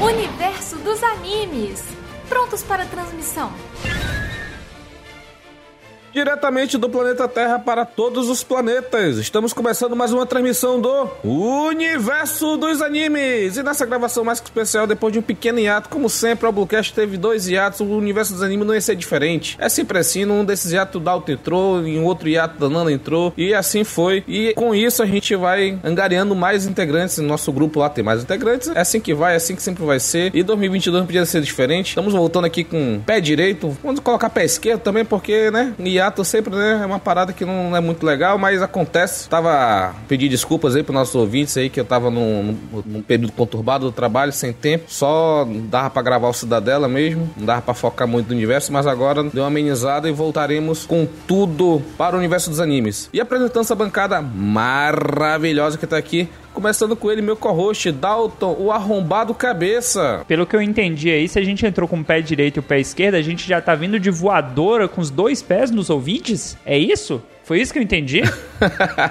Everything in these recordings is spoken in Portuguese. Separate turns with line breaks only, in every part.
Universo dos animes. Prontos para transmissão.
Diretamente do planeta Terra para todos os planetas. Estamos começando mais uma transmissão do Universo dos Animes. E nessa gravação mais que especial, depois de um pequeno hiato, como sempre, o Bluecast teve dois hiatos, o Universo dos Animes não ia ser diferente. É sempre assim, num desses hiatos o Dalton entrou, em outro hiato da Nana entrou, e assim foi. E com isso a gente vai angariando mais integrantes. No nosso grupo lá tem mais integrantes. É assim que vai, é assim que sempre vai ser. E 2022 não podia ser diferente. Estamos voltando aqui com pé direito. Vamos colocar pé esquerdo também, porque, né, hiato sempre, né? É uma parada que não é muito legal, mas acontece. Tava pedir desculpas aí pros nossos ouvintes aí, que eu tava num, num período conturbado do trabalho, sem tempo. Só dava pra gravar o Cidadela mesmo, não dava pra focar muito no universo, mas agora deu uma amenizada e voltaremos com tudo para o universo dos animes. E apresentando essa bancada maravilhosa que tá aqui, Começando com ele, meu co-host, Dalton, o arrombado cabeça.
Pelo que eu entendi aí, se a gente entrou com o pé direito e o pé esquerdo, a gente já tá vindo de voadora com os dois pés nos ouvintes? É isso? Foi isso que eu entendi?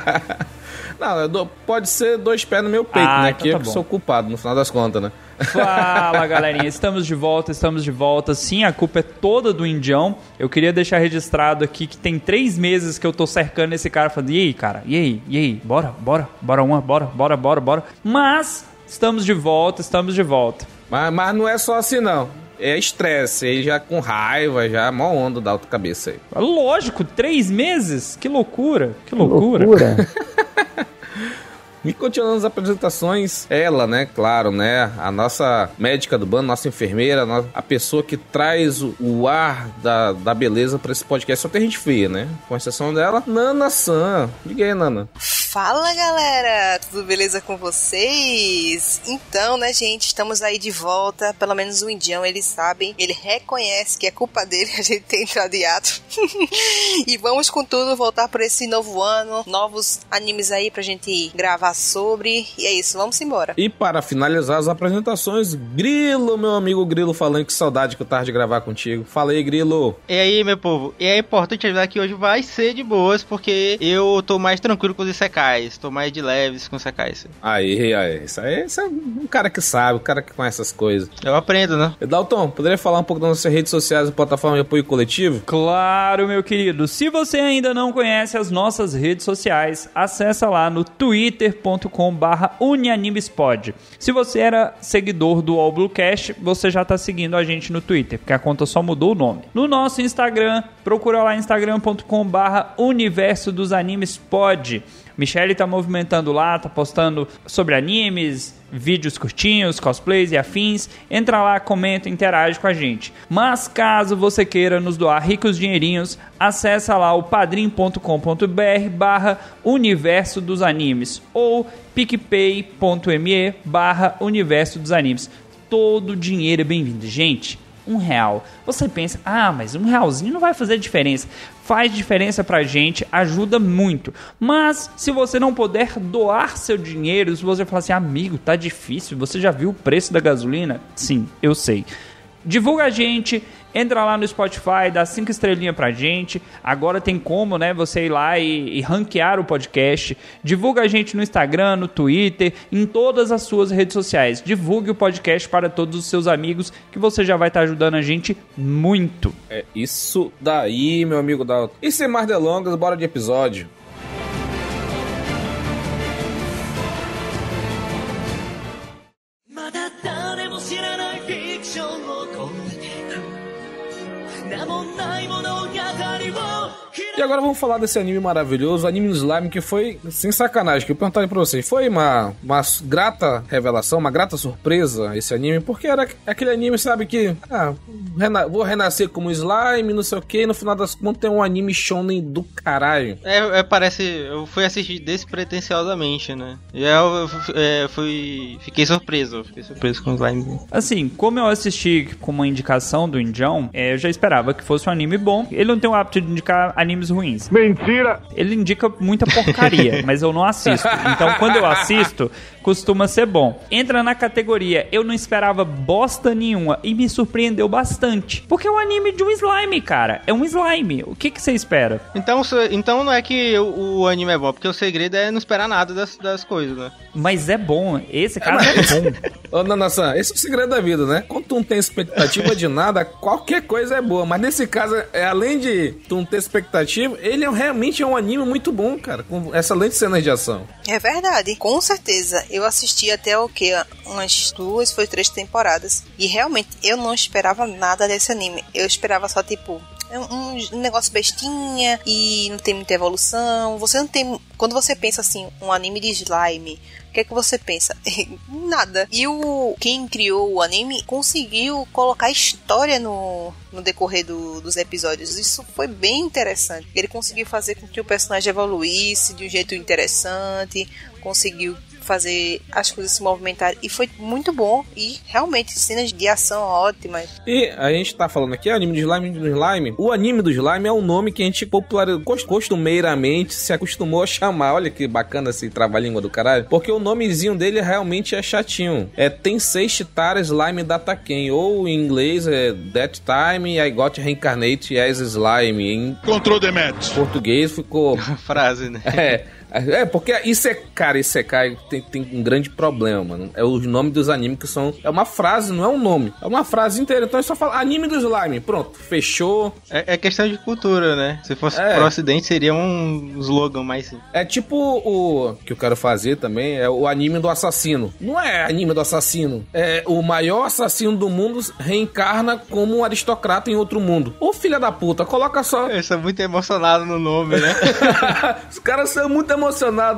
Não, pode ser dois pés no meu peito, ah, né? Então que tá eu bom. sou culpado, no final das contas, né?
Fala, galerinha. Estamos de volta, estamos de volta. Sim, a culpa é toda do Indião. Eu queria deixar registrado aqui que tem três meses que eu tô cercando esse cara falando, e aí, cara? E aí? E aí? Bora, bora, bora uma, bora, bora, bora, bora. Mas estamos de volta, estamos de volta.
Mas, mas não é só assim, não. É estresse, aí já com raiva, já mó onda da outra cabeça aí.
Lógico, três meses? Que loucura, que loucura. loucura.
E continuando as apresentações, ela, né, claro, né, a nossa médica do bando, nossa enfermeira, a pessoa que traz o ar da, da beleza para esse podcast. Só tem gente feia, né? Com exceção dela, Nana San. Diga aí, Nana.
Fala galera, tudo beleza com vocês? Então, né, gente, estamos aí de volta. Pelo menos o Indião, eles sabem, ele reconhece que é culpa dele a gente ter entrado em ato. e vamos com tudo voltar por esse novo ano, novos animes aí pra gente gravar sobre. E é isso, vamos embora.
E para finalizar as apresentações, Grilo, meu amigo Grilo, falando que saudade que eu tava de gravar contigo. Fala aí, Grilo.
E aí, meu povo? E é importante avisar que hoje vai ser de boas, porque eu tô mais tranquilo com os secais. Tô mais de leves com secais.
Aí, aí. Isso aí isso é um cara que sabe, um cara que conhece essas coisas.
Eu aprendo, né?
Dalton, poderia falar um pouco das nossas redes sociais e plataforma de apoio coletivo?
Claro, meu querido. Se você ainda não conhece as nossas redes sociais, acessa lá no twitter.com barra unianimespod. Se você era seguidor do All Bluecast, você já tá seguindo a gente no Twitter, porque a conta só mudou o nome. No nosso Instagram, procura lá instagram.com barra universo dos animes pod. Michelle tá movimentando lá, tá postando sobre animes, vídeos curtinhos, cosplays e afins. Entra lá, comenta, interage com a gente. Mas caso você queira nos doar ricos dinheirinhos, acessa lá o padrim.com.br barra universo dos animes ou picpay.me barra universo dos animes. Todo dinheiro é bem-vindo. Gente, um real. Você pensa, ah, mas um realzinho não vai fazer diferença. Faz diferença pra gente, ajuda muito. Mas se você não puder doar seu dinheiro, se você falar assim, amigo, tá difícil, você já viu o preço da gasolina? Sim, eu sei. Divulga a gente, entra lá no Spotify, dá cinco estrelinhas pra gente. Agora tem como, né, você ir lá e, e ranquear o podcast. Divulga a gente no Instagram, no Twitter, em todas as suas redes sociais. Divulgue o podcast para todos os seus amigos, que você já vai estar tá ajudando a gente muito.
É isso daí, meu amigo Dalton. E sem mais delongas, bora de episódio. ない物語を E agora vamos falar desse anime maravilhoso, anime do slime, que foi, sem sacanagem, que eu perguntaria pra vocês, foi uma, uma grata revelação, uma grata surpresa esse anime, porque era aquele anime, sabe, que, ah, rena vou renascer como slime, não sei o que, no final das contas tem um anime shonen do caralho.
É, é parece, eu fui assistir despretensiosamente, né, e eu, é, fui, fiquei surpreso, fiquei surpreso com o slime.
Assim, como eu assisti com uma indicação do Indião, é, eu já esperava que fosse um anime bom, ele não tem o hábito de indicar animes animes ruins.
Mentira!
Ele indica muita porcaria, mas eu não assisto. Então, quando eu assisto, costuma ser bom. Entra na categoria Eu não esperava bosta nenhuma e me surpreendeu bastante. Porque é um anime de um slime, cara. É um slime. O que, que você espera?
Então, então não é que o, o anime é bom, porque o segredo é não esperar nada das, das coisas, né?
Mas é bom. Esse cara é bom.
Ô, Nanasan, esse é o segredo da vida, né? Quando tu não tem expectativa de nada, qualquer coisa é boa. Mas nesse caso, é, além de tu não ter expectativa, ele é, realmente é um anime muito bom, cara. Com excelentes cenas de ação.
É verdade, com certeza. Eu assisti até o que? Umas duas, foi três temporadas. E realmente eu não esperava nada desse anime. Eu esperava só, tipo, um, um negócio bestinha e não tem muita evolução. Você não tem. Quando você pensa assim, um anime de slime, o que é que você pensa? Nada. E o quem criou o anime conseguiu colocar história no, no decorrer do- dos episódios. Isso foi bem interessante. Ele conseguiu fazer com que o personagem evoluísse de um jeito interessante, conseguiu fazer as coisas se movimentarem e foi muito bom e realmente cenas de ação ótimas.
E a gente tá falando aqui, anime do slime do slime. O anime do slime é um nome que a gente popularizou, cos- costumeiramente se acostumou a chamar. Olha que bacana esse trava-língua do caralho. Porque o nomezinho dele realmente é chatinho. É Tensei Shitara Slime Dataken. Ou em inglês é That Time I Got Reincarnate as Slime. Em
Control Demet.
português ficou
Frase, né?
é, é, porque isso é, cara, Isekai tem, tem um grande problema, mano. É os nomes dos animes que são. É uma frase, não é um nome. É uma frase inteira. Então é só falar anime do slime. Pronto, fechou.
É, é questão de cultura, né? Se fosse
É.
pro ocidente, seria um slogan mais simples.
É tipo o que eu quero fazer também, é o anime do assassino. Não é anime do assassino. É o maior assassino do mundo reencarna como um aristocrata em outro mundo. Ô filha da puta, coloca só.
Eu sou muito emocionado no nome, né?
os caras são muito emocionados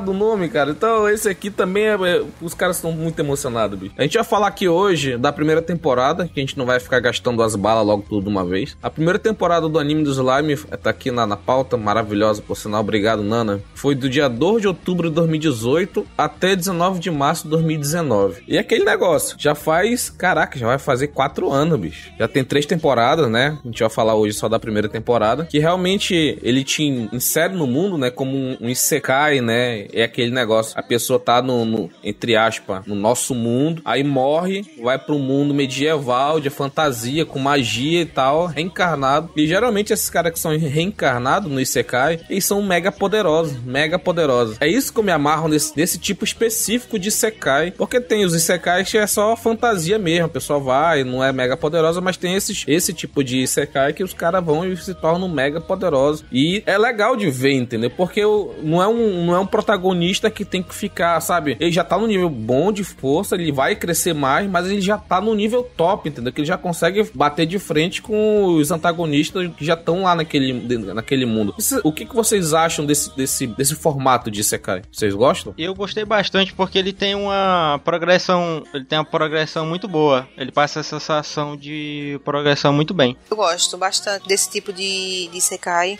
do nome, cara. Então, esse aqui também é. é- Os caras estão muito emocionados, bicho. A gente vai falar aqui hoje da primeira temporada, que a gente não vai ficar gastando as balas logo tudo de uma vez. A primeira temporada do anime do Slime tá aqui na, na pauta, maravilhosa, por sinal. Obrigado, Nana. Foi do dia 2 de outubro de 2018 até 19 de março de 2019. E aquele negócio, já faz. Caraca, já vai fazer 4 anos, bicho. Já tem três temporadas, né? A gente vai falar hoje só da primeira temporada. Que realmente ele te insere no mundo, né? Como um, um isekai, né? É aquele negócio. A pessoa tá no, no- entre aspas, no nosso mundo, aí morre, vai pro mundo medieval, de fantasia, com magia e tal, reencarnado. E geralmente esses caras que são reencarnados no isekai, eles são mega poderosos, mega poderosos. É isso que eu me amarro nesse, nesse tipo específico de isekai, porque tem os isekais que é só fantasia mesmo, a pessoa vai, não é mega poderosa, mas tem esses, esse tipo de isekai que os caras vão e se tornam mega poderosos. E é legal de ver, entendeu? Porque não é um, não é um protagonista que tem que ficar, sabe? Ele já tá no nível bom de força, ele vai crescer mais, mas ele já tá no nível top, entendeu? Que ele já consegue bater de frente com os antagonistas que já estão lá naquele, naquele mundo. O que, que vocês acham desse, desse, desse formato de Isekai? Vocês gostam?
Eu gostei bastante porque ele tem uma progressão, ele tem uma progressão muito boa. Ele passa essa sensação de progressão muito bem.
Eu gosto bastante desse tipo de, de Sekai.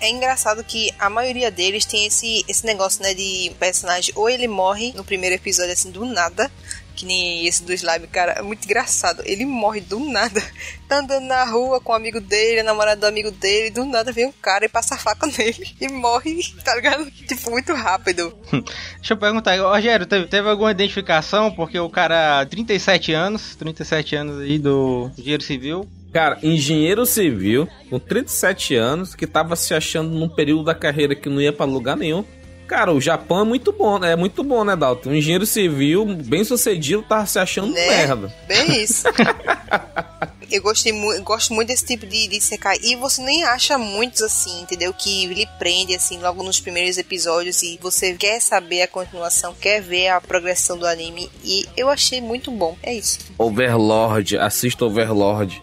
É engraçado que a maioria deles tem esse, esse negócio, né, de personagem ou ele morre no primeiro episódio, assim, do nada, que nem esse do Slime, cara, é muito engraçado. Ele morre do nada. Tá andando na rua com o amigo dele, a namorada do amigo dele, do nada vem um cara e passa a faca nele e morre, tá ligado? Tipo, muito rápido.
Deixa eu perguntar, Rogério, teve, teve alguma identificação? Porque o cara, 37 anos, 37 anos aí do Engenheiro Civil,
Cara, engenheiro civil, com 37 anos, que tava se achando num período da carreira que não ia pra lugar nenhum. Cara, o Japão é muito bom, né? É muito bom, né, Dalton? Um engenheiro civil, bem sucedido, tava se achando
Né?
merda.
Bem isso. Eu gostei mu gosto muito desse tipo de, de Sekai. E você nem acha muitos assim, entendeu? Que lhe prende, assim, logo nos primeiros episódios. E você quer saber a continuação, quer ver a progressão do anime. E eu achei muito bom. É isso.
Overlord, assista Overlord.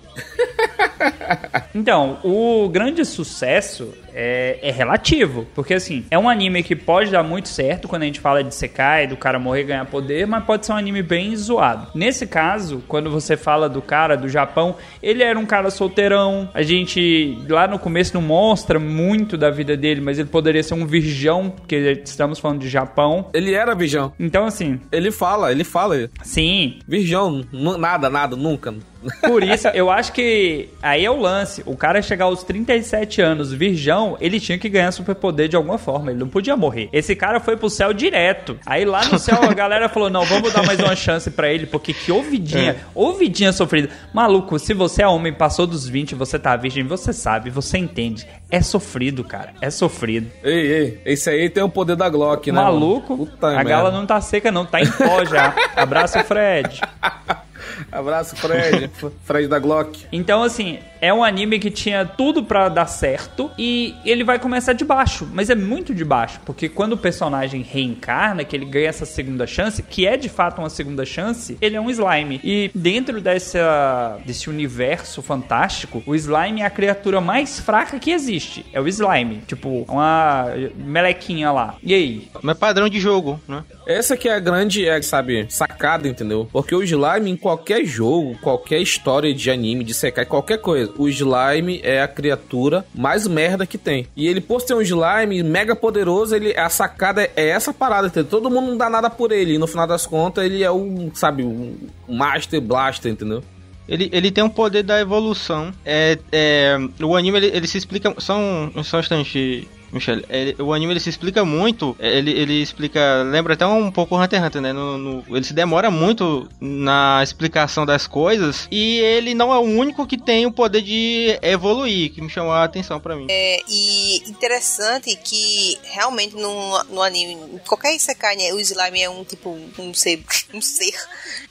Então, o grande sucesso é, é relativo. Porque, assim, é um anime que pode dar muito certo quando a gente fala de Sekai, do cara morrer e ganhar poder, mas pode ser um anime bem zoado. Nesse caso, quando você fala do cara do Japão, ele era um cara solteirão. A gente, lá no começo, não mostra muito da vida dele, mas ele poderia ser um virgão, porque estamos falando de Japão.
Ele era virgão.
Então, assim,
Ele fala, ele fala.
sim,
Virgão, nada, nada, nunca.
Por isso, eu acho que aí é o lance. O cara chegar aos 37 anos, virgão, ele tinha que ganhar superpoder de alguma forma. Ele não podia morrer. Esse cara foi pro céu direto. Aí lá no céu a galera falou: não, vamos dar mais uma chance para ele, porque que ouvidinha, é. ouvidinha sofrida. Maluco, se você é homem, passou dos 20, você tá virgem, você sabe, você entende. É sofrido, cara. É sofrido.
Ei, ei, esse aí tem o poder da Glock, né?
Maluco, a gala não tá seca, não, tá em pó já. Abraço, Fred.
Abraço, Fred. Fred da Glock.
Então, assim, é um anime que tinha tudo para dar certo e ele vai começar de baixo, mas é muito de baixo, porque quando o personagem reencarna, que ele ganha essa segunda chance, que é de fato uma segunda chance, ele é um slime. E dentro dessa, desse universo fantástico, o slime é a criatura mais fraca que existe. É o slime. Tipo, uma melequinha lá. E aí?
Mas padrão de jogo, né?
Essa que é a grande, é, sabe, sacada, entendeu? Porque o slime em qualquer jogo, qualquer história de anime, de secar, qualquer coisa, o slime é a criatura mais merda que tem. E ele, por ser um slime mega poderoso, ele, a sacada é essa parada, entendeu? Todo mundo não dá nada por ele. E no final das contas, ele é um, sabe, um Master Blaster, entendeu?
Ele, ele tem um poder da evolução. É, é, o anime ele, ele se explica. Só um, só um instante, Michele, ele, o anime ele se explica muito, ele, ele explica, lembra até um pouco Hunter x Hunter, né? No, no, ele se demora muito na explicação das coisas e ele não é o único que tem o poder de evoluir, que me chamou a atenção para mim.
É, e interessante que realmente no, no anime, qualquer Isekai, né, o slime é um tipo, um ser, um ser,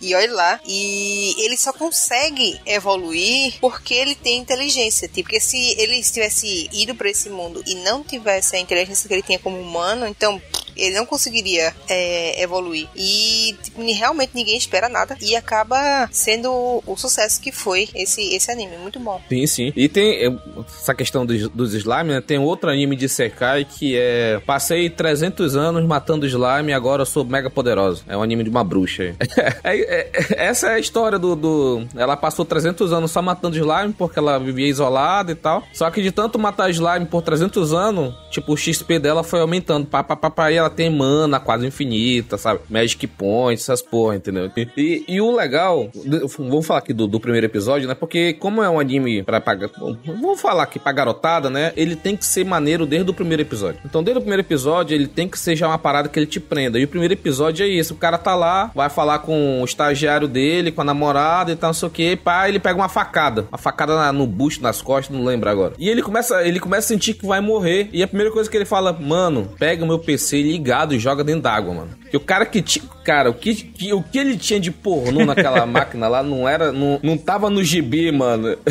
e olha lá, e ele só consegue evoluir porque ele tem inteligência, tipo, porque se ele tivesse ido para esse mundo e não tivesse tivesse a inteligência que ele tinha como humano, então ele não conseguiria é, evoluir. E tipo, realmente ninguém espera nada. E acaba sendo o, sucesso que foi esse, esse anime. Muito bom.
Sim, sim. E tem é, essa questão dos, dos slime, né? Tem outro anime de Sekai que é. Passei 300 anos matando slime e agora sou mega poderosa. É um anime de uma bruxa. é, é, essa é a história do, do. Ela passou 300 anos só matando slime porque ela vivia isolada e tal. Só que de tanto matar slime por 300 anos, tipo, o XP dela foi aumentando. Pá, pá, pá, pá, e ela tem mana quase infinita, sabe? Magic Points, essas porra, entendeu? E, e o legal, vamos falar aqui do, do, primeiro episódio, né? Porque como é um anime pra pagar, vamos falar aqui pra garotada, né? Ele tem que ser maneiro desde o primeiro episódio. Então, desde o primeiro episódio, ele tem que ser já uma parada que ele te prenda. E o primeiro episódio é isso: o cara tá lá, vai falar com o estagiário dele, com a namorada e tal, não sei o que, pá, ele pega uma facada. Uma facada no busto, nas costas, não lembro agora. E ele começa, ele começa a sentir que vai morrer. E a primeira coisa que ele fala, mano, pega o meu PC e ligado e joga dentro d'água, mano. Que o cara que tinha. Cara, o que, que, o que ele tinha de pornô naquela máquina lá não era. Não, não tava no gibi, mano.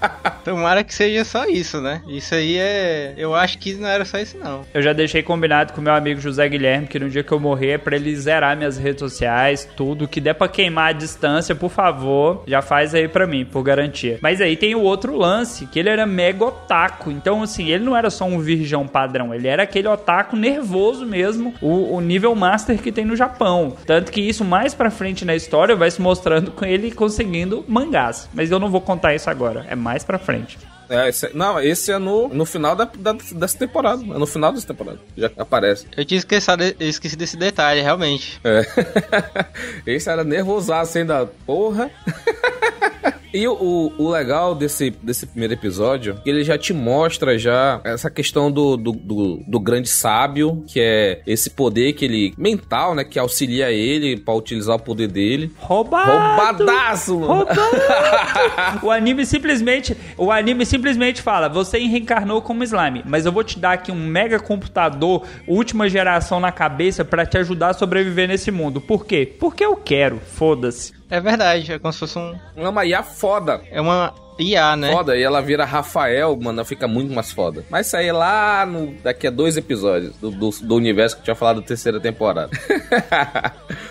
Tomara que seja só isso, né? Isso aí é. Eu acho que não era só isso, não.
Eu já deixei combinado com meu amigo José Guilherme que no dia que eu morrer é pra ele zerar minhas redes sociais, tudo. Que der pra queimar a distância, por favor, já faz aí pra mim, por garantia. Mas aí tem o outro lance, que ele era mega otaku. Então, assim, ele não era só um virgão padrão, ele era aquele otaku nervoso mesmo, o, o nível master que tem no Japão. Tanto que isso mais pra frente na história vai se mostrando com ele conseguindo mangás. Mas eu não vou contar isso agora, é mais pra frente frente.
É, esse, não, esse é no, no final da, da, dessa temporada. É no final dessa temporada. Já aparece.
Eu tinha esquecido, esqueci desse detalhe, realmente.
É. esse era nervosaço ainda. Porra. E o, o legal desse, desse primeiro episódio, ele já te mostra já essa questão do, do, do, do, grande sábio, que é esse poder que ele. mental, né? Que auxilia ele para utilizar o poder dele.
Roubado!
Roubadaço, mano! Roubado!
o anime simplesmente. O anime simplesmente fala: você reencarnou como slime, mas eu vou te dar aqui um mega computador, última geração na cabeça, para te ajudar a sobreviver nesse mundo. Por quê? Porque eu quero, foda-se.
É verdade, é como se fosse um.
É uma IA foda.
É uma IA, né?
Foda, e ela vira Rafael, mano, fica muito mais foda. Mas isso aí lá no, daqui a dois episódios do, do, do universo que eu tinha falado da terceira temporada.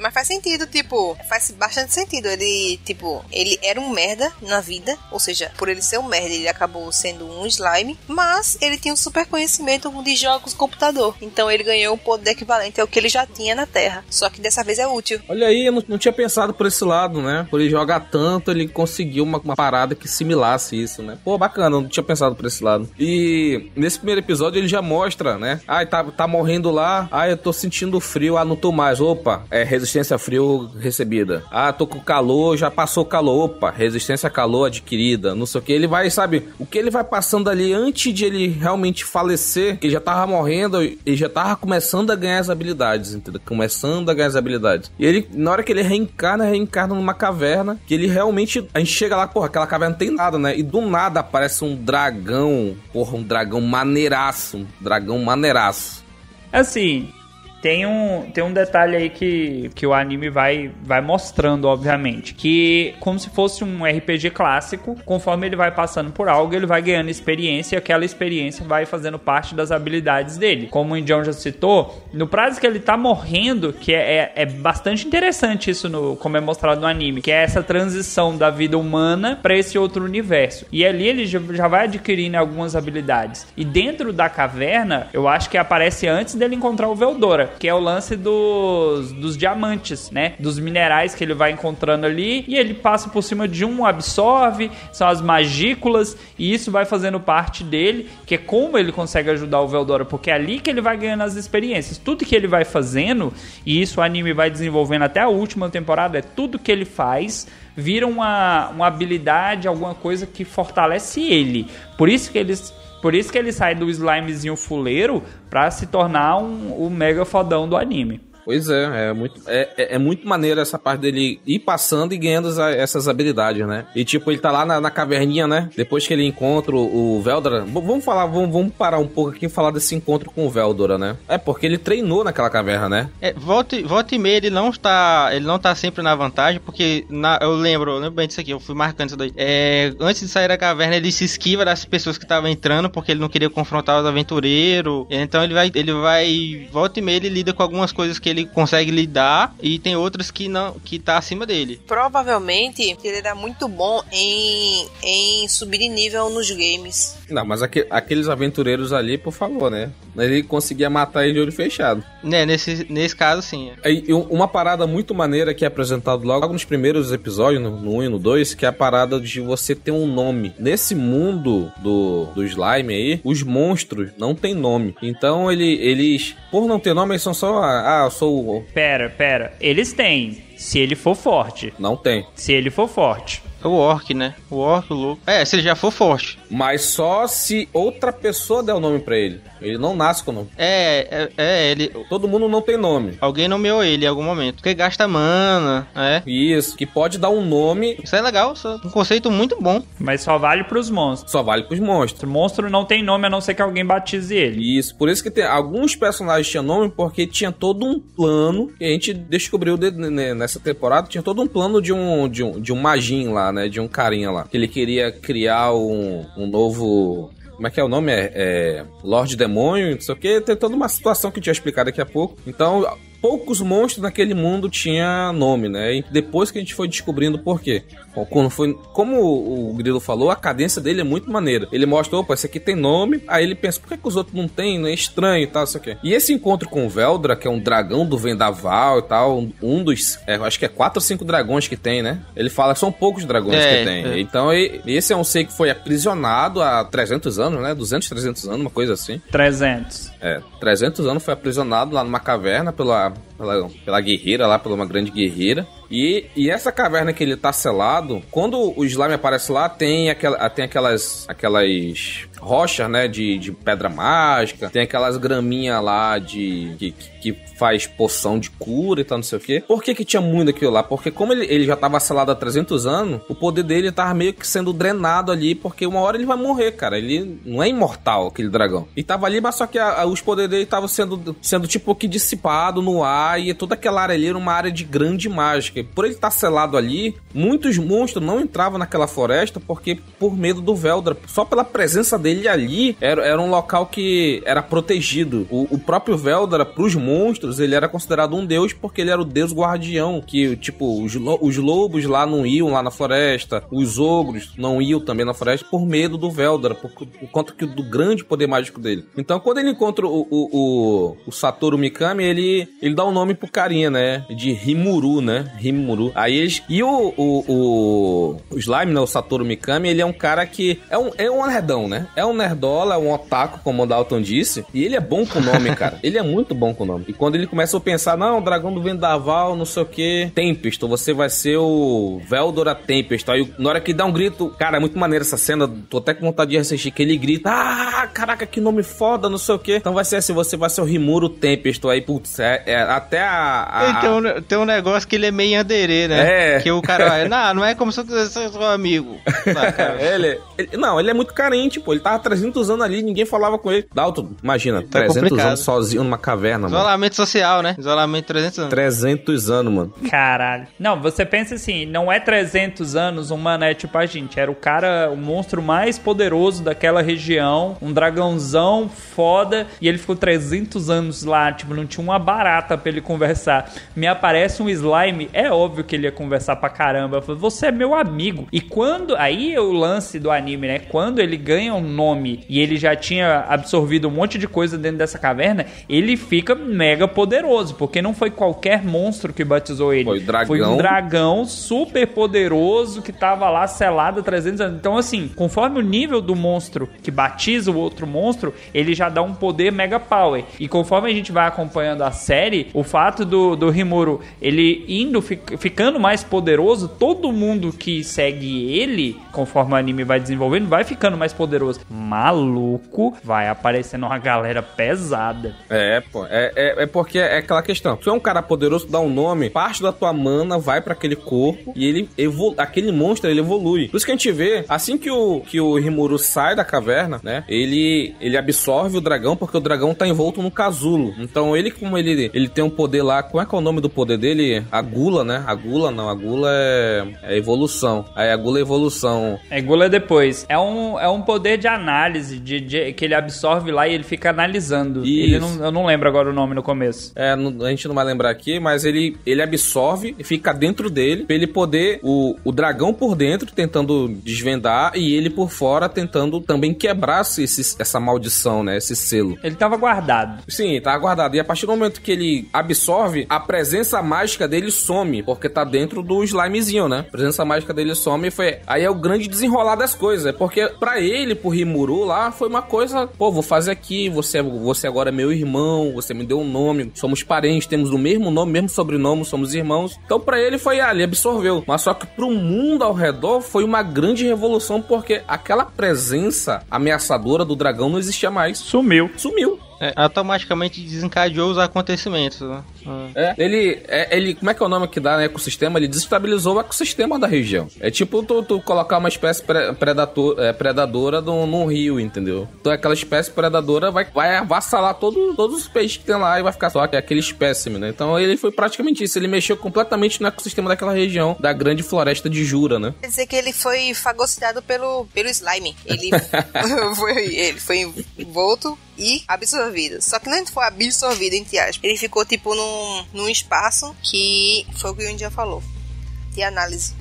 Mas faz sentido, tipo, faz bastante sentido. Ele, tipo, ele era um merda na vida, ou seja, por ele ser um merda, ele acabou sendo um slime, mas ele tinha um super conhecimento de jogos computador. Então ele ganhou um poder equivalente ao que ele já tinha na Terra. Só que dessa vez é útil.
Olha aí, eu não, não tinha pensado por esse lado, né? Por ele jogar tanto, ele conseguiu uma, uma parada que similasse isso, né? Pô, bacana, eu não tinha pensado por esse lado. E nesse primeiro episódio ele já mostra, né? Ai, tá, tá morrendo lá, ai, eu tô sentindo frio, ah, não tô mais. Opa, é resistência resistência a frio recebida. Ah, tô com calor, já passou calor. Opa, resistência a calor adquirida. Não sei o que. Ele vai, sabe, o que ele vai passando ali antes de ele realmente falecer, que ele já tava morrendo, ele já tava começando a ganhar as habilidades, entendeu? Começando a ganhar as habilidades. E ele, na hora que ele reencarna, reencarna numa caverna, que ele realmente. A gente chega lá, porra, aquela caverna não tem nada, né? E do nada aparece um dragão, porra, um dragão maneiraço. Um dragão maneiraço.
Assim, tem um, tem um detalhe aí que, que o anime vai, vai mostrando, obviamente. Que como se fosse um RPG clássico, conforme ele vai passando por algo, ele vai ganhando experiência e aquela experiência vai fazendo parte das habilidades dele. Como o Indião já citou, no prazo que ele tá morrendo, que é, é, é bastante interessante isso, no, como é mostrado no anime, que é essa transição da vida humana para esse outro universo. E ali ele já, vai adquirindo algumas habilidades. E dentro da caverna, eu acho que aparece antes dele encontrar o Veldora que é o lance dos, dos diamantes, né? Dos minerais que ele vai encontrando ali e ele passa por cima de um, absorve, são as magículas e isso vai fazendo parte dele, que é como ele consegue ajudar o Veldora, porque é ali que ele vai ganhando as experiências. Tudo que ele vai fazendo, e isso o anime vai desenvolvendo até a última temporada, é tudo que ele faz vira uma, uma habilidade, alguma coisa que fortalece ele. Por isso que eles por isso que ele sai do slimezinho fuleiro pra se tornar um, o mega fodão do anime.
Pois é, é muito, é, é, é, muito maneiro essa parte dele ir passando e ganhando essas habilidades, né? E tipo, ele tá lá na, na caverninha, né? Depois que ele encontra o, Veldora. Vamos falar, vamos, vamos parar um pouco aqui e falar desse encontro com o Veldora, né? É porque ele treinou naquela caverna, né?
É, volta, volta e meia ele não está. Ele não tá sempre na vantagem, porque na, eu lembro, eu lembro bem disso aqui, eu fui marcando isso daí. É, antes de sair da caverna, ele se esquiva das pessoas que estavam entrando, porque ele não queria confrontar os aventureiros. Então ele vai. Ele vai. Volta e meia ele lida com algumas coisas que ele consegue lidar e tem outras que não que tá acima dele.
Provavelmente ele era muito bom em, em subir nível nos games.
Não, mas aqu aqueles aventureiros ali, por favor, né? Ele conseguia matar ele de olho fechado.
Né, nesse, nesse caso sim.
E uma parada muito maneira que é apresentado logo nos primeiros episódios, no, no 1 e no 2, que é a parada de você ter um nome. Nesse mundo do, do slime aí, os monstros não tem nome. Então ele, eles, por não ter nome, eles são só. Ah, eu sou.
Pera, pera. Eles têm. Se ele for forte.
Não tem.
Se ele for forte.
É o orc, né? O orc, o louco. É, se ele já for forte.
Mas só se outra pessoa der o nome para ele. Ele não nasce com o nome.
É, é, é, ele.
Todo mundo não tem nome.
Alguém nomeou ele em algum momento. Porque gasta mana, é.
Isso, que pode dar um nome.
Isso é legal, um conceito muito bom.
Mas só vale pros monstros.
Só vale pros monstros.
O monstro não tem nome a não ser que alguém batize ele.
Isso, por isso que tem alguns personagens tinham nome, porque tinha todo um plano que a gente descobriu de, né, nessa temporada. Tinha todo um plano de um, de um, de um magin lá, né? De um carinha lá. Que ele queria criar um, um novo como é que é o nome? É, é Lorde Demônio, não sei o que. Tem toda uma situação que tinha explicar daqui a pouco. Então, poucos monstros naquele mundo tinha nome, né? E depois que a gente foi descobrindo por quê. Quando foi, como o Grilo falou, a cadência dele é muito maneira. Ele mostra, opa, esse aqui tem nome, aí ele pensa, por que, que os outros não tem? É estranho e tal, isso aqui. E esse encontro com o Veldra, que é um dragão do Vendaval e tal, um dos, é, acho que é quatro ou cinco dragões que tem, né? Ele fala, são poucos dragões é, que tem. É. Então, esse é um ser que foi aprisionado há 300 anos, né? 200, 300 anos, uma coisa assim.
300.
É, 300 anos foi aprisionado lá numa caverna pela pela, pela guerreira lá, pela uma grande guerreira. E, e essa caverna que ele tá selado, quando o slime aparece lá, tem, aquela, tem aquelas, aquelas rochas, né, de, de pedra mágica, tem aquelas graminhas lá de que, que faz poção de cura e tal, não sei o quê. Por que que tinha muito aquilo lá? Porque como ele, ele já tava selado há 300 anos, o poder dele tava meio que sendo drenado ali, porque uma hora ele vai morrer, cara. Ele não é imortal, aquele dragão. E tava ali, mas só que a, a, os poderes dele estavam sendo, sendo tipo que dissipado no ar, e toda aquela área ali era uma área de grande mágica. E por ele estar tá selado ali, muitos monstros não entravam naquela floresta porque por medo do Veldra, só pela presença dele ali, era, era um local que era protegido. O, o próprio Veldra, pros monstros, ele era considerado um deus porque ele era o deus guardião, que, tipo, os, lo os lobos lá não iam lá na floresta, os ogros não iam também na floresta por medo do Veldra, por, por conta que, do grande poder mágico dele. Então, quando ele encontra o, o, o, o Satoru Mikami, ele, ele dá um nome pro carinha, né? De Rimuru, né? Rimuru. Aí eles. E o, o, o, o Slime, né? O Satoru Mikami, ele é um cara que. É um, é um nerdão, né? É um nerdola, é um otaku, como o Dalton disse. E ele é bom com o nome, cara. ele é muito bom com o nome. E quando ele começa a pensar, não, o dragão do vendaval, não sei o que. Tempest, você vai ser o Veldora Tempest. Aí na hora que dá um grito, cara, é muito maneiro essa cena. Tô até com vontade de assistir que ele grita: Ah, caraca, que nome foda, não sei o que. Então vai ser assim: você vai ser o Rimuro Tempest. Aí, putz, é, é até a. a...
Tem, um, tem um negócio que ele é meio anderê, né?
É.
Que o cara, não, não é como se eu fosse seu amigo. Tá, cara.
ele, ele, não, ele é muito carente, pô. Ele tava 300 anos ali, ninguém falava com ele. Dalton, imagina,
Tá
300
complicado.
anos sozinho numa caverna, mano.
Isolamento social, né? Isolamento 300 anos.
300 anos, mano.
Caralho. Não, você pensa assim, não é 300 anos um mané tipo a gente. Era o cara, o monstro mais poderoso daquela região, um dragãozão foda, e ele ficou 300 anos lá, tipo, não tinha uma barata pra ele conversar. Me aparece um slime, é óbvio que ele ia conversar pra caramba. Eu falei, você é meu amigo. E quando, aí é o lance do anime, né? Quando ele ganha um nome e ele já tinha absorvido um monte de coisa dentro dessa caverna, ele fica mega poderoso, porque não foi qualquer monstro que batizou ele.
Foi o dragão.
Foi um dragão super poderoso que tava lá selado há 300 anos. Então, assim, conforme o nível do monstro que batiza o outro monstro, ele já dá um poder mega power. E conforme a gente vai acompanhando a série, o fato do, do Rimuru ele indo, fic- ficando mais poderoso, todo mundo que segue ele, conforme o anime vai desenvolvendo, vai ficando mais poderoso. Maluco, vai aparecendo uma galera pesada.
É, pô. É, é, é porque é aquela questão. Se tu é um cara poderoso, dá um nome, parte da tua mana vai pra aquele corpo e ele evolu aquele monstro ele evolui. Por isso que a gente vê, assim que o, que o Rimuru sai da caverna, né? Ele, ele absorve o dragão porque o dragão tá envolto no casulo. Então ele, como ele, ele tem um poder lá, como é que é o nome do poder dele? A gula, né? A gula não, a gula é, é evolução. Aí a gula é evolução.
É gula depois. É um, é um poder de análise de, de- que ele absorve lá e ele fica analisando. Ele
Isso.
não, eu não lembro agora o nome no começo.
É, não- a gente não vai lembrar aqui, mas ele, ele absorve e fica dentro dele pra ele poder. O, o dragão por dentro tentando desvendar e ele por fora tentando também quebrar esse, essa maldição, né? Esse selo.
Ele tava guardado.
Sim, tá guardado. E a partir do momento que ele absorve, a presença mágica dele some, porque tá dentro do slimezinho, né? A presença mágica dele some e foi. Aí é o grande desenrolar das coisas. É porque pra ele, pro Rimuru lá, foi uma coisa, pô, vou fazer aqui, você, você agora é meu irmão, você me deu um nome, somos parentes, temos o mesmo nome, mesmo sobrenome, somos irmãos. Então pra ele foi, ah, ele absorveu. Mas só que pro mundo ao redor foi uma grande revolução, porque aquela presença ameaçadora do dragão não existia mais.
Sumiu.
Sumiu.
É, automaticamente desencadeou os acontecimentos, né? Ah.
É, ele, é, ele, como é que é o nome que dá no ecossistema? Ele desestabilizou o ecossistema da região. É tipo tu, tu colocar uma espécie pre- predator, é, predadora num, num rio, entendeu? Então aquela espécie predadora vai, vai avassalar todo, todos os peixes que tem lá e vai ficar só aquele espécime, né? Então ele foi praticamente isso. Ele mexeu completamente no ecossistema daquela região, da grande floresta de Jura, né?
Quer dizer que ele foi fagocitado pelo, pelo slime. Ele foi, ele foi envolto e absorvido. Só que não foi absorvido, entre aspas. Ele ficou, tipo, num, num espaço que foi o que o India falou. De análise.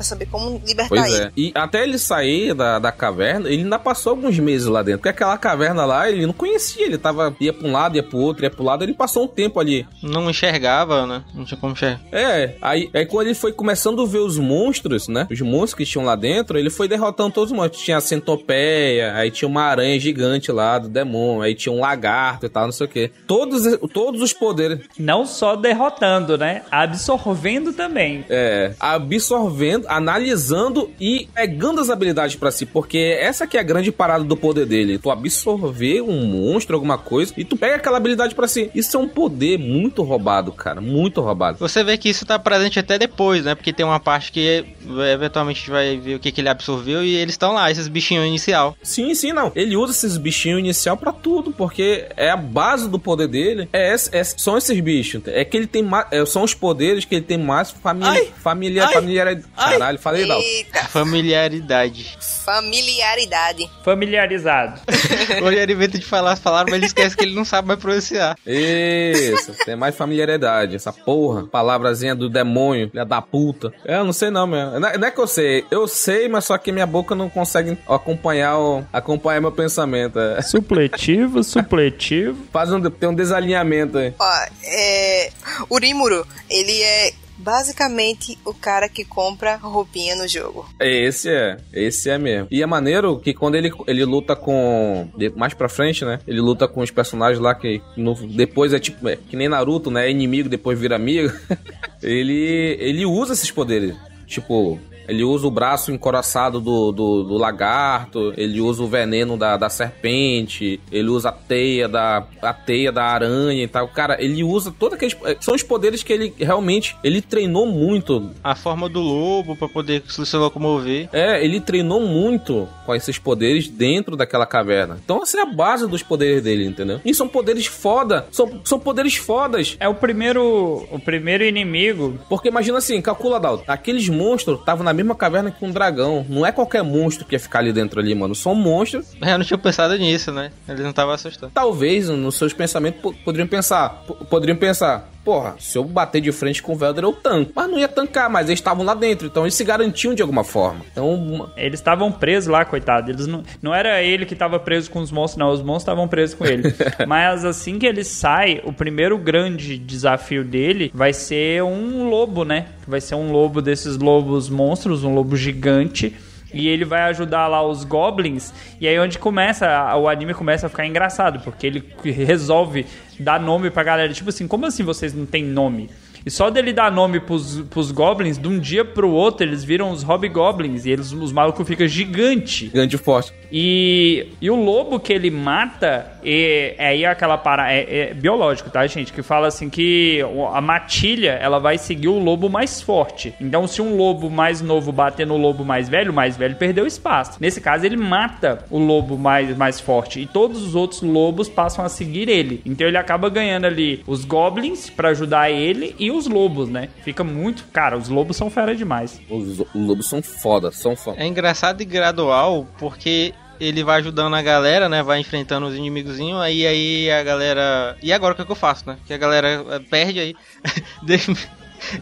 Pra saber como libertar
Pois
ele.
é. E até ele sair da, da caverna, ele ainda passou alguns meses lá dentro. Porque aquela caverna lá, ele não conhecia. Ele tava, ia pra um lado, ia pro outro, ia pro lado. Ele passou um tempo ali.
Não enxergava, né? Não tinha como enxergar.
É, aí, aí quando ele foi começando a ver os monstros, né? Os monstros que tinham lá dentro, ele foi derrotando todos os monstros. Tinha a centopeia, aí tinha uma aranha gigante lá do demônio, aí tinha um lagarto e tal, não sei o que. Todos, todos os poderes,
Não só derrotando, né? Absorvendo também.
é, absorvendo, analisando e pegando as habilidades pra si, porque essa que é a grande parada do poder dele. Tu absorver um monstro, alguma coisa, e tu pega aquela habilidade pra si. Isso é um poder muito roubado, cara, muito roubado.
Você vê que isso tá presente até depois, né? Porque tem uma parte que é, eventualmente a gente vai ver o que, que ele absorveu e eles estão lá, esses bichinhos inicial.
Sim, sim, não. Ele usa esses bichinhos inicial pra tudo, porque é a base do poder dele. É, esse- é- são esses bichos. É que ele tem mais. é, são os poderes que ele tem mais família.
Ai!
Familiar.
Ai!
familiar
Ai!
Caralho. Falei, não.
Eita,
Familiaridade.
familiaridade.
Familiarizado.
Hoje ele inventa de falar as palavras, mas ele esquece que ele não sabe mais pronunciar.
Isso, tem mais familiaridade. Essa porra, palavrazinha do demônio, filha da puta. É, Eu não sei não, meu. Não é não é que eu sei. Eu sei, mas só que minha boca não consegue acompanhar, o, acompanhar meu pensamento. É.
Supletivo, supletivo.
Faz um, tem um desalinhamento aí.
Ó, é. O Rimuru, ele é basicamente o cara que compra roupinha no jogo.
Esse é, esse é mesmo. E é maneiro que quando ele, ele luta com. Mais pra frente, né? Ele luta com os personagens lá que no- depois é tipo. é que nem Naruto, né? É inimigo, depois vira amigo. ele, ele usa esses poderes. Tipo. Ele usa o braço encoraçado do, do, do lagarto, ele usa o veneno da, da serpente, ele usa a teia da, a teia da aranha e tal. Cara, ele usa todos aqueles. São os poderes que ele realmente. Ele treinou muito
A forma do lobo pra poder se locomover.
é, ele treinou muito com esses poderes dentro daquela caverna. Então essa é a base dos poderes dele, entendeu? E são poderes foda. São, são poderes fodas.
É o primeiro, o primeiro inimigo.
Porque imagina assim, calcula, Dalton. Aqueles monstros estavam na mesma caverna que um dragão. Não é qualquer monstro que ia ficar ali dentro ali, mano. São monstros.
Eu não tinha pensado nisso, né? Ele não tava assustando.
Talvez nos seus pensamentos po- poderiam pensar. po- poderiam pensar. Porra, se eu bater de frente com o Velder, eu tanco. Mas não ia tancar, mas eles estavam lá dentro. Então eles se garantiam de alguma forma. Então,
Eles estavam presos lá, coitado. Eles não, não era ele que estava preso com os monstros, não. Os monstros estavam presos com ele. Mas assim que ele sai, o primeiro grande desafio dele vai ser um lobo, né? Vai ser um lobo desses lobos monstros, um lobo gigante. E ele vai ajudar lá os goblins. E aí onde começa, o anime começa a ficar engraçado, porque ele resolve dar nome pra galera. Tipo assim, como assim vocês não têm nome? E só dele dar nome pros, pros goblins, de um dia pro outro, eles viram os hobgoblins. E eles, os malucos ficam gigante.
grande e forte.
E, e o lobo que ele mata é, é aí aquela para é, é biológico, tá, gente? Que fala assim que a matilha ela vai seguir o lobo mais forte. Então, se um lobo mais novo bater no lobo mais velho, o mais velho perdeu espaço. Nesse caso, ele mata o lobo mais, mais forte e todos os outros lobos passam a seguir ele. Então, ele acaba ganhando ali os goblins pra ajudar ele e os lobos, né? Fica muito, cara, os lobos são fera demais.
Os, os lobos são foda, são foda.
É engraçado e gradual, porque ele vai ajudando a galera, né? Vai enfrentando os inimigozinhos, aí aí a galera. E agora o que, é que eu faço, né? Que a galera eh, perde aí.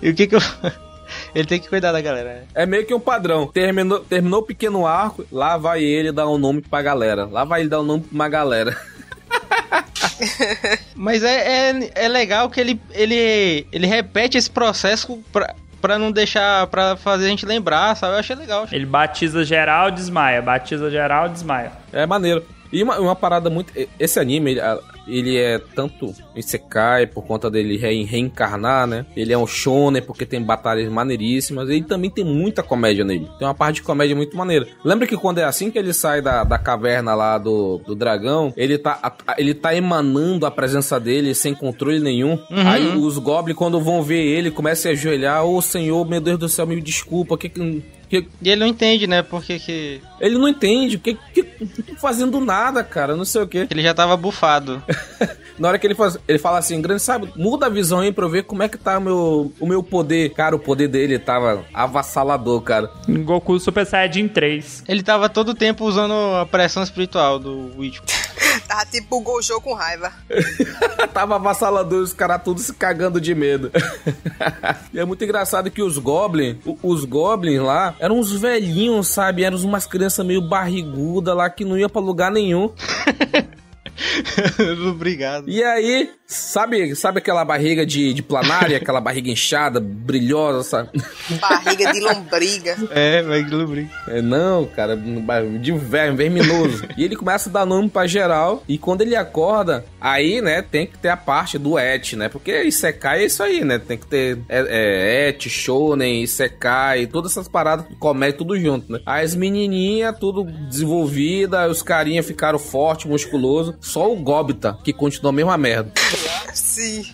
E o que que eu. Ele tem que cuidar da galera. né?
É meio que um padrão. Terminou, terminou o pequeno arco, lá vai ele dar um nome pra galera. Lá vai ele dar um nome pra uma galera.
Mas é, é, é legal que ele, ele, ele repete esse processo pra, pra não deixar. pra fazer a gente lembrar, sabe? Eu achei legal.
Ele batiza geral, desmaia. Batiza geral, desmaia.
É maneiro. E uma, uma parada muito. Esse anime, ele, é tanto Isekai por conta dele re- reencarnar, né? Ele é um shonen porque tem batalhas maneiríssimas. Ele também tem muita comédia nele. Tem uma parte de comédia muito maneira. Lembra que quando é assim que ele sai da, da caverna lá do, do dragão, ele tá, a- ele tá emanando a presença dele sem controle nenhum. Aí os goblins, quando vão ver ele, começam a ajoelhar. Ô senhor, meu Deus do céu, me desculpa. Que, que, que,
E ele não entende, né? Porque que
ele não entende. Que, que, tô fazendo nada, cara. Não sei o que.
ele já tava bufado.
Na hora que ele faz, ele fala assim, grande sabe, muda a visão aí pra eu ver como é que tá o meu, o meu poder. Cara, o poder dele tava avassalador, cara.
Goku Super Saiyajin 3.
Ele tava todo o tempo usando a pressão espiritual do Witch.
Tava tipo o Gojo com raiva.
tava avassalador, os caras tudo se cagando de medo. e é muito engraçado que os goblins, os goblins lá, eram uns velhinhos, sabe? Eram umas crianças meio barriguda lá que não ia pra lugar nenhum.
Obrigado.
E aí, sabe, sabe aquela barriga de, de planária, aquela barriga inchada, brilhosa, sabe?
Barriga de lombriga.
É, vai lubrir.
É, não, cara, de verme, verminoso. e ele começa a dar nome pra geral. E quando ele acorda, aí, né, tem que ter a parte do et, né? Porque Isekai é isso aí, né? Tem que ter é, é, et, shonen, Isekai, todas essas paradas, comédia, tudo junto, né? As menininhas, tudo desenvolvida, os carinha ficaram forte, musculoso. Só o Gobita, que continua a mesma merda.
Sim.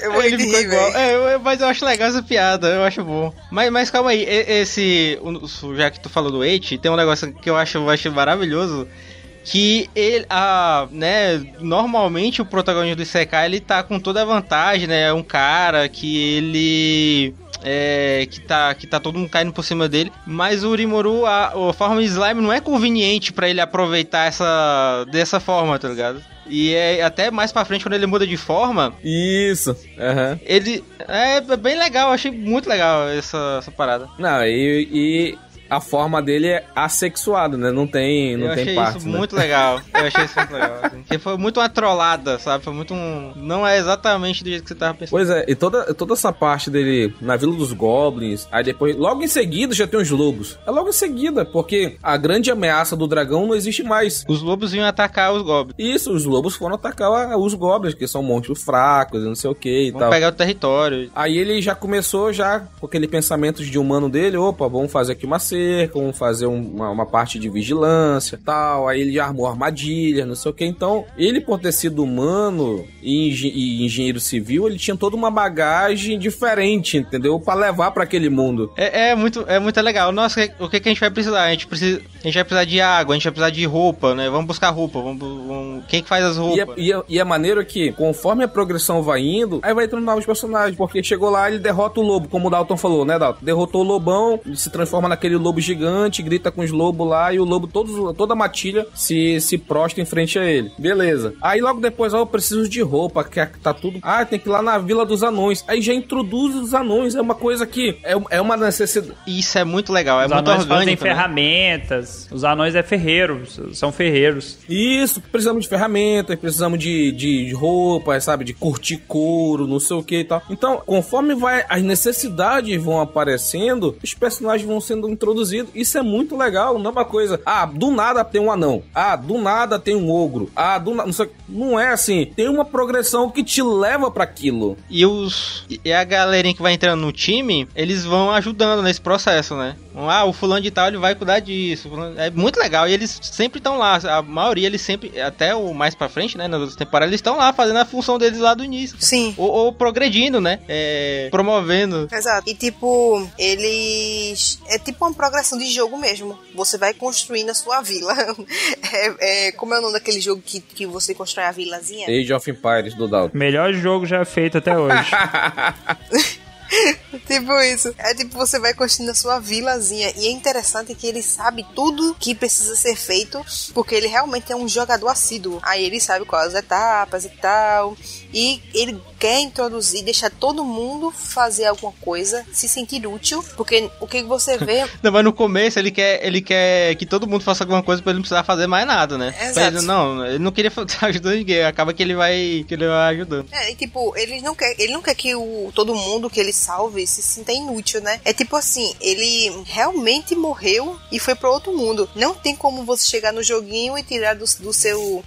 Eu vou
Ele ficou
rir,
igual. É, eu- eu- mas eu acho legal essa piada, eu acho bom. Mas, mas calma aí, esse. Já que tu falou do Eight, tem um negócio que eu acho, eu acho maravilhoso. Que ele, a, né, normalmente o protagonista do Isekai, ele tá com toda a vantagem, né, é um cara que ele é, que, tá, que tá todo mundo caindo por cima dele. Mas o Rimuru, a, a forma de slime não é conveniente para ele aproveitar essa dessa forma, tá ligado? E é até mais pra frente, quando ele muda de forma.
Isso. Uhum.
Ele. É bem legal, achei muito legal essa, essa parada.
Não, e, e a forma dele é assexuada, né? Não tem, não
eu
tem
achei
partes,
isso
né?
muito legal. Eu achei isso muito legal. Assim. Porque foi muito uma trollada, sabe? Foi muito um. Não é exatamente do jeito que você tava pensando.
Pois é, e toda, toda essa parte dele na Vila dos Goblins, aí depois, logo em seguida já tem os lobos. É logo em seguida, porque a grande ameaça do dragão não existe mais.
Os lobos iam atacar os goblins.
Isso, os lobos foram atacar os goblins, que são monstros fracos, não sei o que e
Vão
tal.
pegar o território.
Aí ele já começou já com aquele pensamento de humano dele, opa, vamos fazer aqui uma cerca, vamos fazer um- uma, uma parte de vigilância, tal. Aí ele armou armadilha, não sei o que. Então, ele por ter sido humano e, engen- e engenheiro civil, ele tinha toda uma bagagem diferente, entendeu? Pra levar pra aquele mundo.
É, é muito, é muito legal. Nossa, o que, que a gente vai precisar? A gente, precisa, a gente vai precisar de água, a gente vai precisar de roupa, né? Vamos buscar roupa. Vamos, vamos- quem que faz as
E
roupas?
é, e, é, e é maneiro que, conforme a progressão vai indo, aí vai entrando novos personagens. Porque chegou lá, ele derrota o lobo, como o Dalton falou, né, Dalton? Derrotou o lobão, ele se transforma naquele lobo gigante, grita com os lobos lá, e o lobo, todos, toda a matilha, se, se prostra em frente a ele. Beleza. Aí logo depois, ó, eu preciso de roupa, que tá tudo. Ah, tem que ir lá na Vila dos Anões. Aí já introduz os anões, é uma coisa que é, é uma necessidade.
Isso é muito legal, é
Os
muito
anões fazem
orgânico. né?
ferramentas. Os anões é ferreiro, são ferreiros.
Isso, precisamos de ferramentas, precisamos de, de roupa, sabe? De curtir couro, não sei o que e tal. Então, conforme vai as necessidades vão aparecendo, os personagens vão sendo introduzidos. Isso é muito legal, não é uma coisa. Ah, do nada tem um anão. Ah, do nada tem um ogro. Ah, do nada. Não, sei, não é assim. Tem uma progressão que te leva para aquilo.
E os e a galerinha que vai entrando no time, eles vão ajudando nesse processo, né? Ah, o fulano de tal ele vai cuidar disso. É muito legal. E eles sempre estão lá. A maioria, eles sempre, até o mais pra frente, né? Nas outras temporadas, eles estão lá fazendo a função deles lá do início.
Sim.
Ou, ou progredindo, né? É, promovendo.
Exato. E tipo, eles. É tipo uma progressão de jogo mesmo. Você vai construindo a sua vila. É, é- como é o nome daquele jogo que, que você constrói a vilazinha?
Age of Empires do Dalton.
Melhor jogo já feito até hoje.
Tipo isso. É tipo, você vai construindo a sua vilazinha. E é interessante que ele sabe tudo que precisa ser feito, porque ele realmente é um jogador assíduo. Aí ele sabe quais as etapas e tal. E ele quer introduzir, deixar todo mundo fazer alguma coisa, se sentir útil, porque o que você vê
Não, mas no começo ele quer, ele quer que todo mundo faça alguma coisa pra ele não precisar fazer mais nada, né?
Exato.
Mas, não, ele não queria estar ajudando ninguém. Acaba que ele vai, que ele vai ajudando.
É, e tipo, ele não quer, ele não quer que o, todo mundo que ele salve se sinta inútil, né? É tipo assim, ele realmente morreu e foi para outro mundo. Não tem como você chegar no joguinho e tirar do, do seu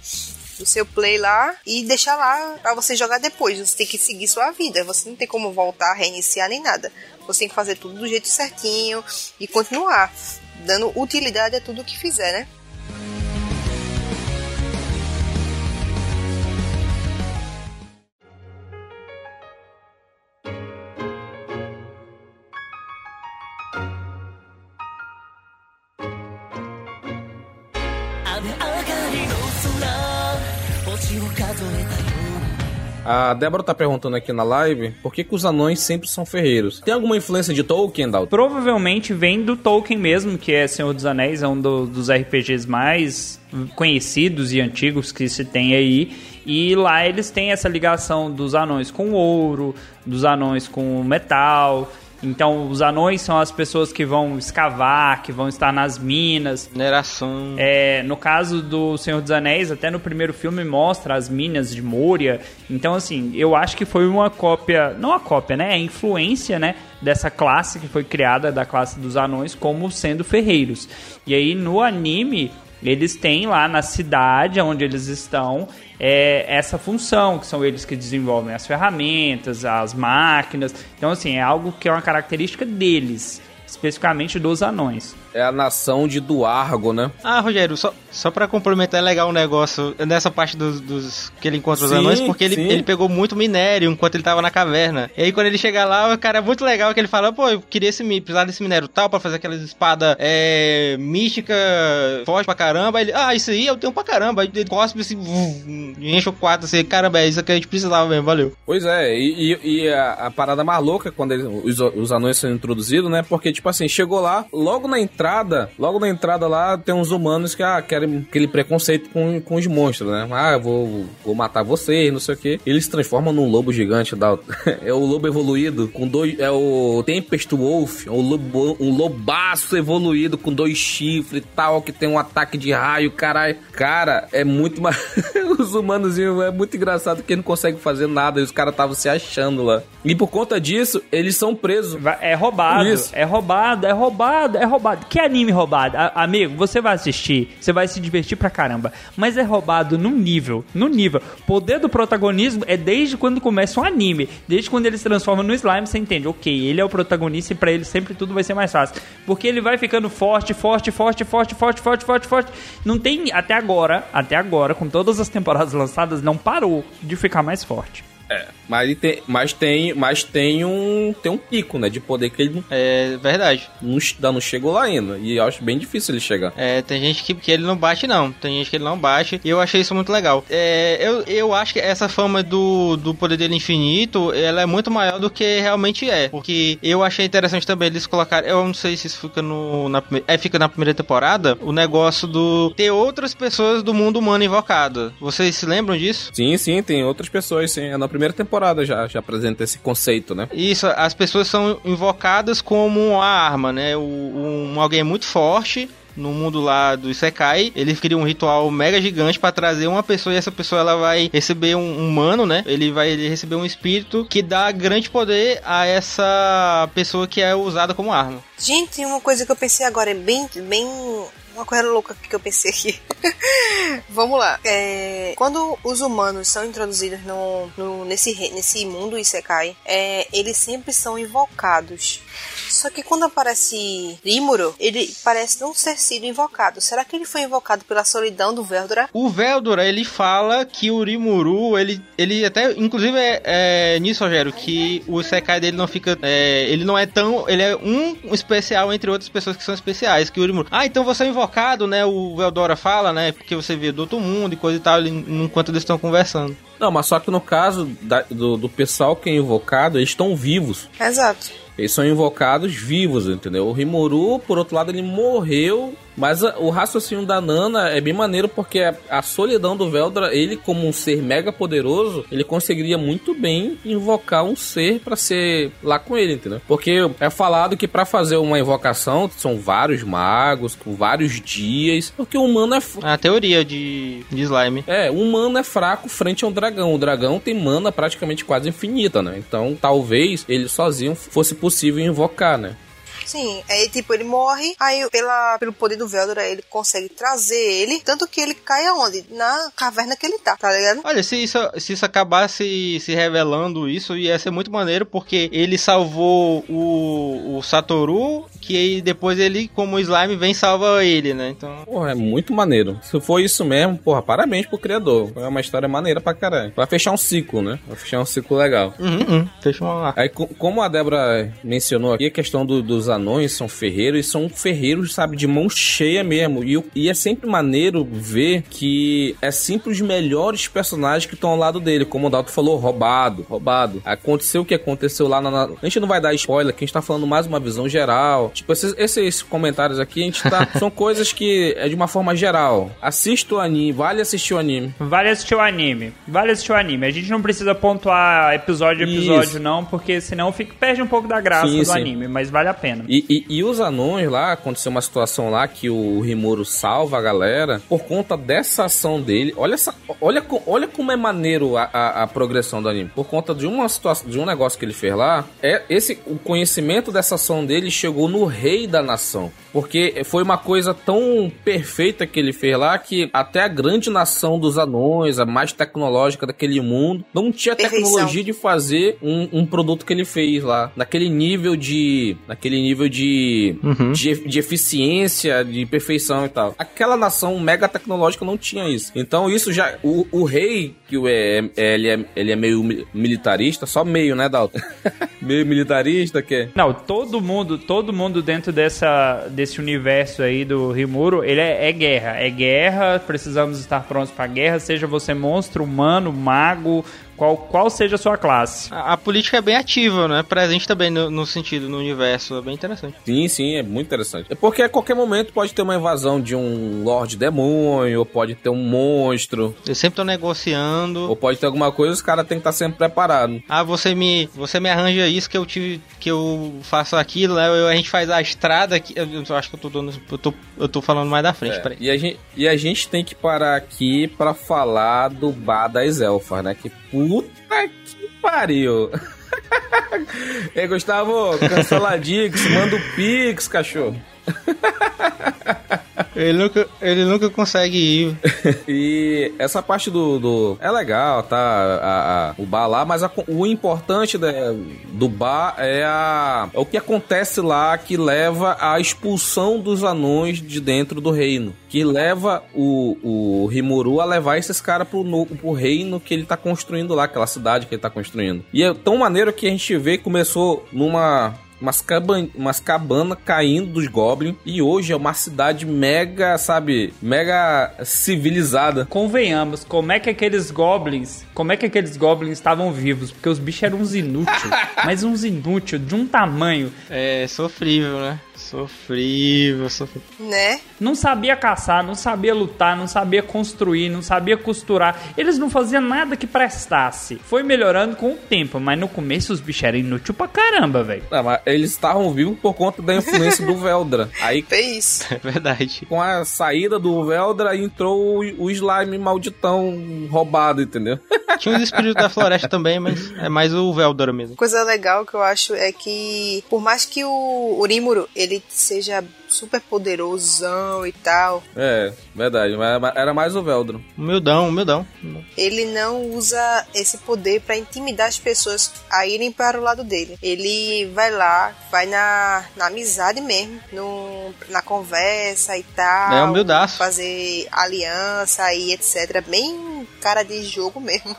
do seu play lá e deixar lá pra você jogar depois. Você tem que seguir sua vida. Você não tem como voltar, reiniciar nem nada. Você tem que fazer tudo do jeito certinho e continuar dando utilidade a tudo que fizer, né?
A Débora tá perguntando aqui na live por que, que os anões sempre são ferreiros. Tem alguma influência de Tolkien, Dalton?
Provavelmente vem do Tolkien mesmo, que é Senhor dos Anéis, é um do- dos RPGs mais conhecidos e antigos que se tem aí. E lá eles têm essa ligação dos anões com ouro, dos anões com metal. Então, os anões são as pessoas que vão escavar, que vão estar nas minas.
Mineração.
É, no caso do Senhor dos Anéis, até no primeiro filme mostra as minas de Moria. Então, assim, eu acho que foi uma cópia, não a cópia, né? É a influência, né? Dessa classe que foi criada, da classe dos anões, como sendo ferreiros. E aí, no anime, eles têm lá na cidade onde eles estão é, essa função, que são eles que desenvolvem as ferramentas, as máquinas. Então, assim, é algo que é uma característica deles. Especificamente dos anões.
É a nação de Duargo, né?
Ah, Rogério, só, só pra complementar, é legal um negócio nessa parte dos, dos que ele encontra os
Sim,
anões, porque ele,
sim.
ele pegou muito minério enquanto ele tava na caverna. E aí quando ele chega lá, o cara é muito legal que ele fala, pô, eu queria esse, precisar desse minério tal pra fazer aquelas espadas é, mística, forte pra caramba. Aí ele, ah, isso aí eu tenho pra caramba. Aí ele cospe assim, enche o quarto assim, caramba, é isso que a gente precisava mesmo, valeu.
Pois é, e, e- e a, a parada mais louca é quando eles- os, os anões são introduzidos, né? Porque, tipo assim, chegou lá, logo na entrada, logo na entrada lá, tem uns humanos que ah, querem aquele preconceito com, com os monstros, né? Ah, eu vou, vou matar vocês, não sei o quê. Eles se transformam num lobo gigante, da, é o lobo evoluído, com dois. É o Tempest Wolf, um, lobo, um lobaço evoluído com dois chifres e tal, que tem um ataque de raio, caralho. Cara, é muito mais. os humanos é muito engraçado que não consegue fazer nada e os caras estavam se achando lá. E por conta disso, eles são presos.
É roubado,
Isso.
é roubado, é roubado, é roubado. Que anime roubado? A- amigo, você vai assistir, você vai se divertir pra caramba. Mas é roubado num nível, num nível. Poder do protagonismo é desde quando começa um anime. Desde quando ele se transforma no slime, você entende. Ok, ele é o protagonista e pra ele sempre tudo vai ser mais fácil. Porque ele vai ficando forte, forte, forte, forte, forte, forte, forte, forte. Não tem, até agora, até agora, com todas as temporadas lançadas, não parou de ficar mais forte.
É, mas, ele tem, mas tem, mas tem um, tem um pico, né, de poder que ele não,
É verdade.
não, não chegou lá ainda. E eu acho bem difícil ele chegar.
É, tem gente que, que ele não bate, não. Tem gente que ele não bate. E eu achei isso muito legal. É, eu, eu acho que essa fama do, do poder dele infinito, ela é muito maior do que realmente é. Porque eu achei interessante também eles colocarem. Eu não sei se isso fica no. Na, é, fica na primeira temporada. O negócio do. ter outras pessoas do mundo humano invocado. Vocês se lembram disso?
Sim, sim, tem outras pessoas, sim. É na primeira temporada já, já apresenta esse conceito, né?
Isso, as pessoas são invocadas como uma arma, né? O- Um, alguém muito forte no mundo lá do Isekai, ele cria um ritual mega gigante pra trazer uma pessoa e essa pessoa ela vai receber um humano, né? Ele vai receber um espírito que dá grande poder a essa pessoa que é usada como arma.
Gente, uma coisa que eu pensei agora é bem, bem uma coisa louca que eu pensei aqui. Vamos lá. É, quando os humanos são introduzidos no, no- nesse, nesse mundo Isekai, é, eles sempre são invocados. Só que quando aparece Rimuro, ele parece não ter sido invocado. Será que ele foi invocado pela solidão do Veldora?
O Veldora, ele fala que o Rimuru, ele, ele até, inclusive é, é nisso, Rogério, que o Isekai dele não fica, é, ele não é tão, ele é um especial entre outras pessoas que são especiais, que o Rimuru, ah, então você é invocado, né, o Veldora fala, né, porque você vê do outro mundo e coisa e tal, ele- enquanto eles estão conversando.
Não, mas só que no caso da- do, do pessoal que é invocado, eles estão vivos.
Exato.
Eles são invocados vivos, entendeu? O Rimuru, por outro lado, ele morreu. Mas a- o raciocínio da Nana é bem maneiro porque a, a solidão do Veldra, ele como um ser mega poderoso, ele conseguiria muito bem invocar um ser pra ser lá com ele, entendeu? Porque é falado que pra fazer uma invocação são vários magos, com vários dias, porque o humano é f-
A teoria de, de slime.
é, o humano é fraco frente a um dragão. O dragão tem mana praticamente quase infinita, né? Então, talvez ele sozinho fosse possível invocar, né?
Sim, aí tipo, ele morre, aí pela, pelo poder do Veldora ele consegue trazer ele, tanto que ele cai aonde? Na caverna que ele tá, tá ligado?
Olha, se isso, se isso acabasse se revelando isso, ia ser muito maneiro, porque ele salvou o, o Satoru, que aí depois ele, como slime, vem e salva ele, né? Então...
Porra, é muito maneiro. Se for isso mesmo, porra, parabéns pro criador. É uma história maneira pra caralho. Vai fechar um ciclo, né? Vai fechar um ciclo legal.
Uhum, uhum. Eu lá.
Aí, co- como a Débora mencionou aqui, a questão do- dos anões são ferreiros, e são ferreiros, sabe, de mão cheia mesmo. E, e é sempre maneiro ver que é sempre os melhores personagens que estão ao lado dele. Como o Dalton falou, roubado, roubado. Aconteceu o que aconteceu lá na, na- A gente não vai dar spoiler, que a gente tá falando mais uma visão geral. Tipo, esses, esses comentários aqui, a gente tá. são coisas que é de uma forma geral. Assista o anime, vale assistir o anime.
Vale assistir o anime. Vale assistir o anime. A gente não precisa pontuar episódio a episódio,
Isso.
não, porque senão fica, perde um pouco da graça
Sim,
do
sim.
anime, mas vale a pena.
E, e- e os anões lá, aconteceu uma situação lá que o Rimuro salva a galera por conta dessa ação dele. Olha, essa, olha, olha como é maneiro a, a- a progressão do anime. Por conta de uma situação, de um negócio que ele fez lá, é esse o conhecimento dessa ação dele chegou no rei da nação. Porque foi uma coisa tão perfeita que ele fez lá que até a grande nação dos anões, a mais tecnológica daquele mundo, não tinha
Perfeição.
tecnologia de fazer um, um produto que ele fez lá. Naquele nível de. Naquele nível de,
Uhum.
de, de eficiência, de perfeição e tal. Aquela nação mega tecnológica não tinha isso. Então isso já. O, o rei, que é, é- ele, é, ele é meio mi- militarista, só meio, né, Dalton? meio militarista, que é.
Não, todo mundo, todo mundo dentro dessa, desse universo aí do Rimuro, ele é, é guerra. É guerra, precisamos estar prontos pra guerra, seja você monstro, humano, mago, qual, qual seja a sua classe.
A, a política é bem ativa, né? Presente também no, no sentido, no universo. É bem interessante.
Sim, sim, é muito interessante. É porque a qualquer momento pode ter uma invasão de um Lorde Demônio, ou pode ter um monstro,
Eles sempre estão negociando.
ou pode ter alguma coisa, os caras têm que estar sempre preparados.
Ah, você me, você me arranja isso que eu tive, que eu faço aquilo, né? Eu- a gente faz a estrada aqui. Eu, eu acho que eu tô dando, eu tô, eu tô falando mais da frente,
É,
peraí.
e, a gente, e a gente tem que parar aqui pra falar do bar das elfas, né? Que puta que pariu! Ei, Gustavo, canceladix, manda o pix, cachorro.
Ele nunca, ele nunca consegue ir.
E essa parte do. do- é legal, tá? a- a- o bar lá, mas a- o importante da- do bar é, a, é o que acontece lá que leva à expulsão dos anões de dentro do reino. Que leva o, o Rimuru a levar esses caras pro, pro reino que ele tá construindo lá, aquela cidade que ele tá construindo. E é tão maneiro que a gente vê que começou numa umas, caban umas cabanas caindo dos goblins e hoje é uma cidade mega, sabe, mega civilizada.
Convenhamos, como é que aqueles goblins, como é que aqueles goblins estavam vivos? Porque os bichos eram uns inúteis, mas uns inúteis de um tamanho.
É sofrível, né? Sofrível, sofrível.
Né?
Não sabia caçar, não sabia lutar, não sabia construir, não sabia costurar. Eles não faziam nada que prestasse. Foi melhorando com o tempo, mas no começo os bichos eram inúteis pra caramba, velho.
Não, mas eles estavam vivos por conta da influência do Veldra. Aí,
Fez isso.
É verdade.
com a saída do Veldra, entrou o, o slime malditão roubado, entendeu?
Tinha os espíritos da floresta também, mas é mais o Veldor mesmo.
Coisa legal que eu acho é que, por mais que o Urimuro ele seja super poderosão e tal,
É, verdade. Mas era mais o Veldra.
Humildão, humildão.
ele não usa esse poder pra intimidar as pessoas a irem para o lado dele. Ele vai lá, vai na, na amizade mesmo, no, na conversa e tal.
É humildaço.
Fazer aliança e etc. Bem cara de jogo mesmo.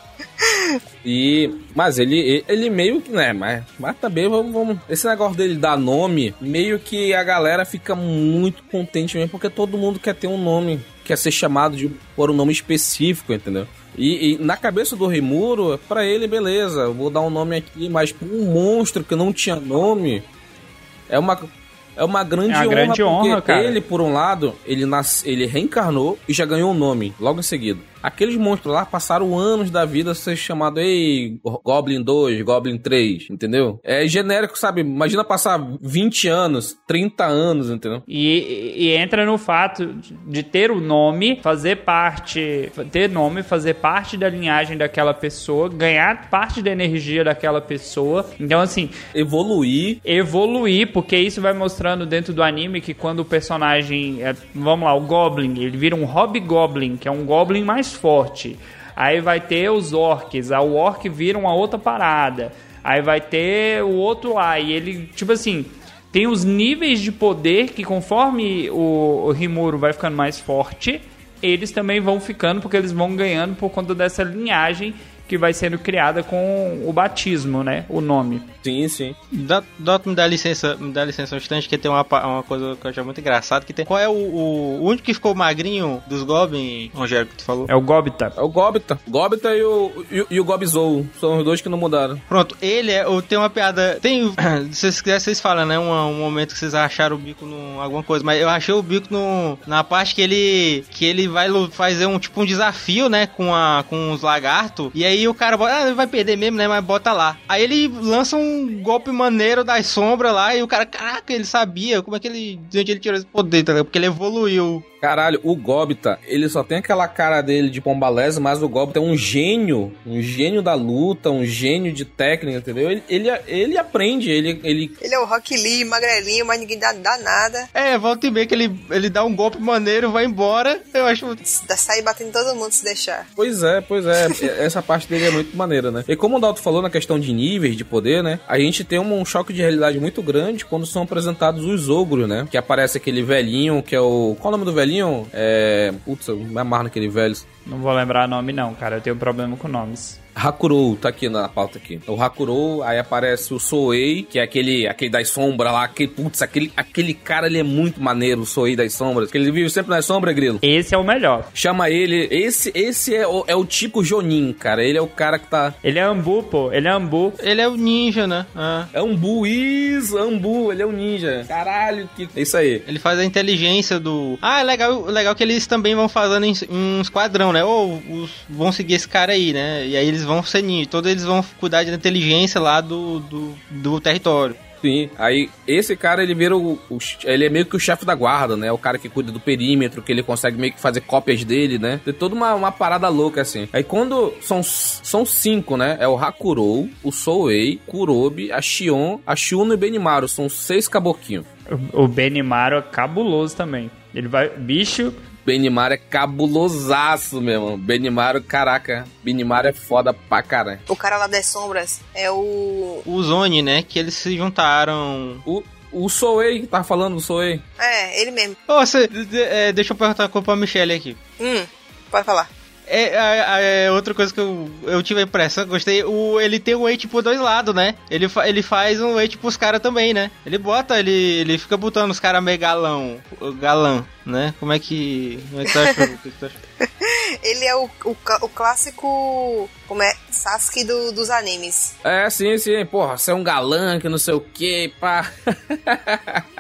E. Mas ele, ele meio que. Né, mas, mas também vamos, vamos. Esse negócio dele dar nome, meio que a galera fica muito contente mesmo, porque todo mundo quer ter um nome, quer ser chamado de, por um nome específico, entendeu? E, e na cabeça do Rimuro, pra ele, beleza, eu vou dar um nome aqui, mas pra um monstro que não tinha nome, é uma. É uma grande
É uma
honra,
grande
porque
honra, cara.
ele, por um lado, ele, nas, ele reencarnou e já ganhou um nome logo em seguida. Aqueles monstros lá passaram anos da vida ser chamado, ei, Goblin 2, Goblin 3, entendeu? É genérico, sabe? Imagina passar 20 anos, 30 anos, entendeu?
E, e entra no fato de ter o nome, fazer parte, ter nome, fazer parte da linhagem daquela pessoa, ganhar parte da energia daquela pessoa. Então, assim,
Evoluir.
evoluir, porque isso vai mostrando dentro do anime que quando o personagem, é, vamos lá, o Goblin, ele vira um Hobgoblin, que é um Goblin mais forte. Aí vai ter os orcs, a orc vira uma outra parada. Aí vai ter o outro lá, e ele, tipo assim, tem os níveis de poder que conforme o, o Rimuro vai ficando mais forte, eles também vão ficando, porque eles vão ganhando por conta dessa linhagem que vai sendo criada com o batismo, né? O nome.
Sim, sim.
Dot, Dot me dá licença, me dá licença um instante, que tem uma, uma coisa que eu acho muito engraçada, que tem... Qual é o, o, o único que ficou magrinho dos Goblin, Rogério, que tu falou?
É o Gobita.
É o Gobita. Gobita e o, e, o- e o Gobizou. São os dois que não mudaram.
Pronto, ele é. ou Tem uma piada. Tem. Se vocês quiserem, vocês falam, né? Um, um momento que vocês acharam o bico no. alguma coisa. Mas eu achei o bico no, na parte que ele. Que ele vai fazer um tipo um desafio, né? Com, a, com os lagartos. E aí o cara bota. Ah, vai perder mesmo, né? Mas bota lá. Aí ele lança um golpe maneiro das sombras lá. E o cara, caraca, ele sabia. Como é que ele. De onde ele tirou esse poder, tá ligado? Porque ele evoluiu.
Caralho, o Gobita, ele só tem aquela cara dele de pombalesa, mas o Gobita é um gênio, um gênio da luta, um gênio de técnica, entendeu? Ele, ele, ele aprende, ele, ele...
Ele é o Rock Lee, magrelinho, mas ninguém dá, dá nada.
É, volta e meia que ele, ele dá um golpe maneiro, vai embora. Eu acho.
Dá- Sai batendo todo mundo se deixar.
Pois é, pois é, essa parte parte dele é muito maneira, né? E como o Dalton falou na questão de níveis de poder, né? A gente tem um, um choque de realidade muito grande quando são apresentados os ogros, né? Que aparece aquele velhinho que é o. Qual é o nome do velhinho? É. Putz, eu me amarro naquele velho.
Não vou lembrar nome não, cara. Eu tenho problema com nomes.
Hakurou, tá aqui na pauta aqui. O Hakurou, aí aparece o Soei, que é aquele, aquele das sombras lá, aquele, putz, aquele, aquele cara, ele é muito maneiro, o Soei das sombras, que ele vive sempre nas sombras, Grilo.
Esse é o melhor.
Chama ele, esse, esse é o, é o tipo Jonin, cara, ele é o cara que tá...
Ele é Ambu, pô, ele é Ambu.
Ele é o ninja, né? Ah.
É Ambu, isso, Ambu, ele é um ninja. Caralho, que... É isso aí.
Ele faz a inteligência do. Ah, é legal, legal que eles também vão fazendo em, em um esquadrão, né? Ou os, vão seguir esse cara aí, né? E aí eles vão ser ninja. Todos eles vão cuidar da inteligência lá do, do, do território.
Sim, aí esse cara ele vira o, o- Ele é meio que o chefe da guarda, né? O cara que cuida do perímetro, que ele consegue meio que fazer cópias dele, né? Tem toda uma, uma parada louca assim. Aí quando. São, são cinco, né? É o Hakurou, o Soei, Kurobi, a Shion, a Shuno e o Benimaru. São seis caboquinhos.
O o Benimaru é cabuloso também. Ele vai. Bicho.
Benimaru é cabulosaço, meu irmão. Benimaru, caraca. Benimaru é foda pra caralho.
O cara lá das sombras é o.
O Zone, né? Que eles se juntaram.
O, o Soei, que tava falando do Soei.
É, ele mesmo.
Ô, você, de- é, deixa eu perguntar uma coisa pra Michelle aqui.
Hum, pode falar.
É, é, é outra coisa que eu, eu tive a impressão, gostei. O, ele tem um weight por dois lados, né? Ele, fa- ele faz um weight pros caras também, né? Ele bota, ele, ele fica botando os caras meio galão, galã, né? Como é que. Como é que tu? O que tu achou?
Ele é o, o, o clássico. Como é? Sasuke do- dos animes.
É, sim, sim. Porra, você é um galã que não sei o que, pá.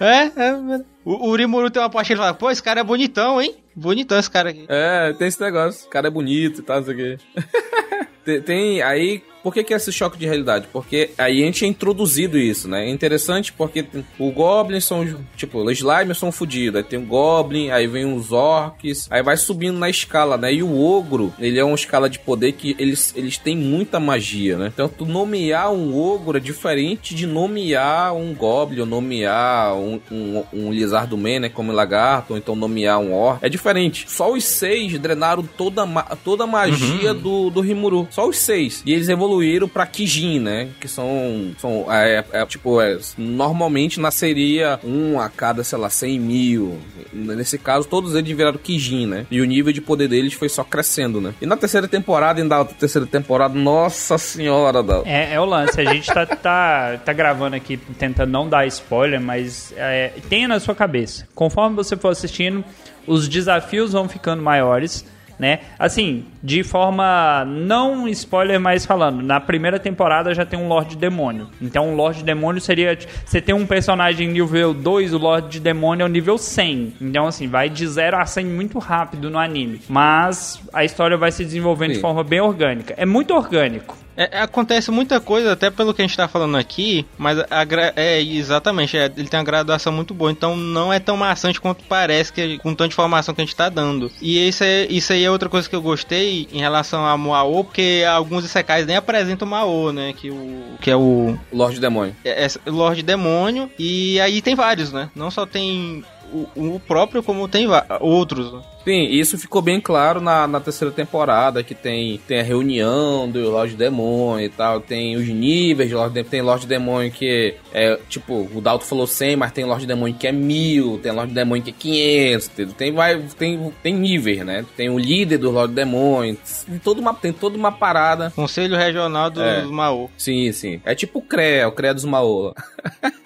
É, é. O, o Urimuru tem uma parte que ele fala, pô, esse cara é bonitão, hein? Bonitão esse cara aqui.
É, tem esse negócio. O cara é bonito e tal, não sei o quê. tem, tem- aí. Por que, que é esse choque de realidade? Porque aí a gente é introduzido isso, né? É interessante porque o Goblin são. Tipo, os Slime são fodidos. Aí tem o Goblin, aí vem os Orcs. Aí vai subindo na escala, né? E o Ogro, ele é uma escala de poder que eles, eles têm muita magia, né? Então, tu nomear um Ogro é diferente de nomear um Goblin ou nomear um, um, um Lizardo Man, né? Como lagarto, ou então nomear um Orc. É diferente. Só os seis drenaram toda, toda a magia do, do Rimuru. Só os seis. E eles evoluíram pra Kijin, né? Que são. são é, é, tipo, é, normalmente nasceria um a cada, sei lá, 100 mil. Nesse caso, todos eles viraram Kijin, né? E o nível de poder deles foi só crescendo, né? E na terceira temporada, ainda a terceira temporada, nossa senhora, da.
É, é o lance. A gente tá, tá, tá gravando aqui tentando não dar spoiler, mas é, tenha na sua cabeça. Conforme você for assistindo, os desafios vão ficando maiores. Né? Assim, de forma não spoiler, mas falando, na primeira temporada já tem um Lorde Demônio. Então, um Lorde Demônio seria. Você tem um personagem nível 2, o Lorde Demônio é o nível 100. Então, assim, vai de 0 a 100 muito rápido no anime. Mas a história vai se desenvolvendo de
Sim.
forma bem orgânica. É muito orgânico.
É, acontece muita coisa, até pelo que a gente tá falando aqui, mas a é exatamente, é, ele tem uma graduação muito boa, então não é tão maçante quanto parece que com tanta informação que a gente tá dando. E isso, é, isso aí é outra coisa que eu gostei em relação a Moao, porque alguns Isekais nem apresentam o Mao, né? Que, o, que é o
Lorde Demônio.
é, é Lorde Demônio, e aí tem vários, né? Não só tem o, o próprio, como tem outros. né?
Sim, isso ficou bem claro na, na terceira temporada, que tem, tem a reunião do Lorde Demônio e tal, tem os níveis de Lorde Demônio, tem Lorde Demônio que é, tipo, o Dalton falou 100, mas tem Lorde Demônio que é 1000, tem Lorde Demônio que é 500, entendeu? tem, vai, tem, tem níveis, né? Tem o líder do Lorde Demônio, tem toda uma, tem toda uma parada.
Conselho Regional dos
É.
Mao.
Sim, sim. É tipo o CREA, o CREA dos Maô.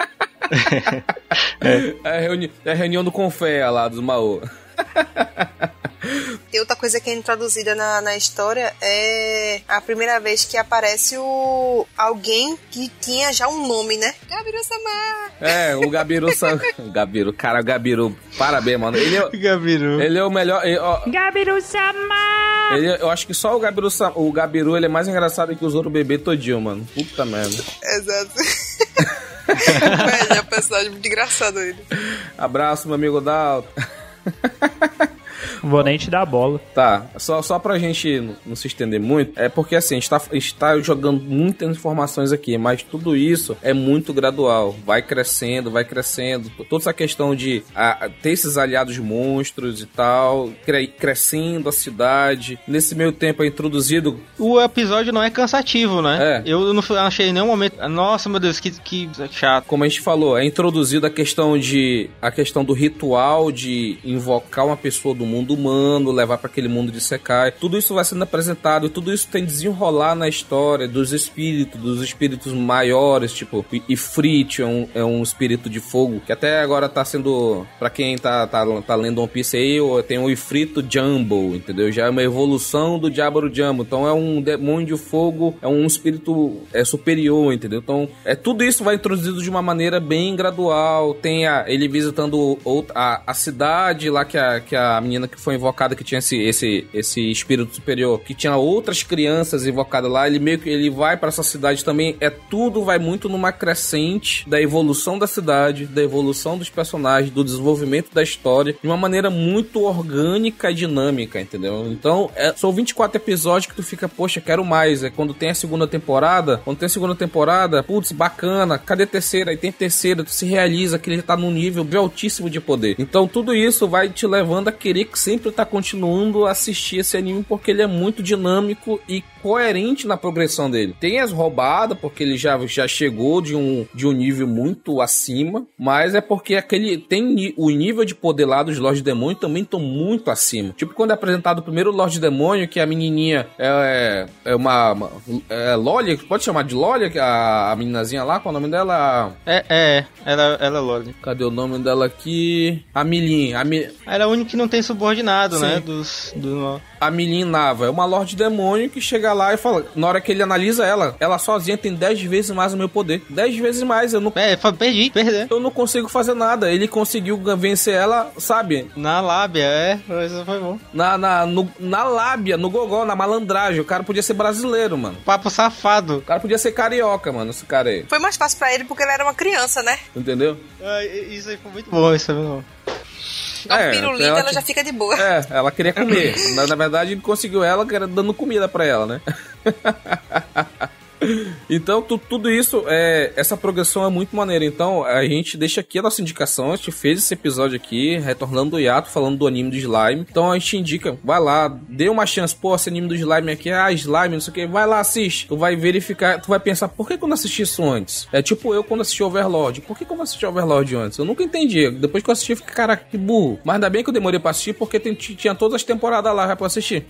é. a reuni é a reunião do Confea lá dos Maô.
E outra coisa que é introduzida na, na história é a primeira vez que aparece o alguém que tinha já um nome, né? Gabiru-sama!
É, o Gabiru. sa- o Gabiru, cara, o Gabiru, parabéns, mano. Ele é,
Gabiru.
ele é o melhor. ele- ó,
Gabiru-sama!
ele é- eu acho que só o Gabiru, o Gabiru ele é mais engraçado que os outros bebê todinho, mano. Puta merda.
Exato. É um personagem muito engraçado ele.
Abraço, meu amigo Dalton.
Vou nem te dar a bola.
Tá, só, só pra gente não, não se estender muito, é porque assim, a gente, tá, a gente tá jogando muitas informações aqui, mas tudo isso é muito gradual. Vai crescendo, vai crescendo. Toda essa questão de a, ter esses aliados monstros e tal, cre, crescendo a cidade. Nesse meio tempo é introduzido.
O episódio não é cansativo, né?
É.
Eu não achei em nenhum momento. Nossa, meu Deus, que, que chato.
Como a gente falou, é introduzido a questão de a questão do ritual de invocar uma pessoa do mundo humano, levar para aquele mundo de Sekai. Tudo isso vai sendo apresentado, e tudo isso tem desenrolar na história dos espíritos, dos espíritos maiores, tipo Ifrit é um, é um espírito de fogo que até agora tá sendo Pra quem tá, tá, tá lendo One Piece aí, tem o Ifrito Jumbo, entendeu? Já é uma evolução do Diablo Jumbo. Então é um demônio de fogo, é um espírito é superior, entendeu? Então é tudo isso vai introduzido de uma maneira bem gradual. Tem a, ele visitando outra, a, a cidade lá que a, que a menina que foi invocada que tinha esse, esse, esse espírito superior, que tinha outras crianças invocadas lá, ele meio que ele vai para essa cidade também. É tudo vai muito numa crescente da evolução da cidade, da evolução dos personagens, do desenvolvimento da história, de uma maneira muito orgânica e dinâmica, entendeu? Então, é, são 24 episódios que tu fica, poxa, quero mais. É quando tem a segunda temporada, quando tem a segunda temporada, putz, bacana, cadê a terceira? Aí tem terceira, tu se realiza que ele tá num nível altíssimo de poder. Então, tudo isso vai te levando a querer que sempre tá continuando a assistir esse anime porque ele é muito dinâmico e coerente na progressão dele. Tem as roubadas, porque ele já, já chegou de um, de um nível muito acima, mas é porque aquele tem o nível de poder lá dos Lords Demônio também estão muito acima. Tipo quando é apresentado o primeiro Lorde Demônio, que a menininha é, é uma, uma é Lolia, pode chamar de Lolia, que a, a meninazinha lá, qual é o nome dela?
É, é, ela, ela é Loli.
Cadê o nome dela aqui? A Milin, a, Mi,
Ela é a única que não tem subordinado,
Sim.
né? Dos, do...
a Milin Nava é uma Lorde Demônio que chega lá e fala, na hora que ele analisa ela, ela sozinha tem 10 vezes mais o meu poder. 10 vezes mais, eu não
É, perdi, perder.
eu não consigo fazer nada. Ele conseguiu vencer ela, sabe?
Na lábia, é, isso foi bom.
Na, na, no- na lábia, no gogó, na malandragem. O cara podia ser brasileiro, mano.
Papo safado.
O cara podia ser carioca, mano, esse cara aí.
Foi mais fácil pra ele porque ele era uma criança, né?
Entendeu?
Ah, isso aí foi muito bom, isso aí foi bom.
Dá um
É,
pirulito,
ela
ela já fica de boa.
É, ela queria comer. na, na verdade, ele conseguiu ela que era dando comida pra ela, né? Então, tu- tudo isso, é, essa progressão é muito maneira. Então, a gente deixa aqui a nossa indicação. A gente fez esse episódio aqui, retornando do hiato, falando do anime do slime. Então, a gente indica, vai lá, dê uma chance. Pô, esse anime do slime aqui, ah, slime, não sei o que. Vai lá, assiste. Tu vai verificar, tu vai pensar, por que eu não assisti isso antes? É tipo eu quando assisti Overlord. Por que que eu não assisti Overlord antes? Eu nunca entendi. Depois que eu assisti, eu fiquei, caraca, que burro. Mas ainda bem que eu demorei pra assistir, porque tem- tinha todas as temporadas lá já pra assistir.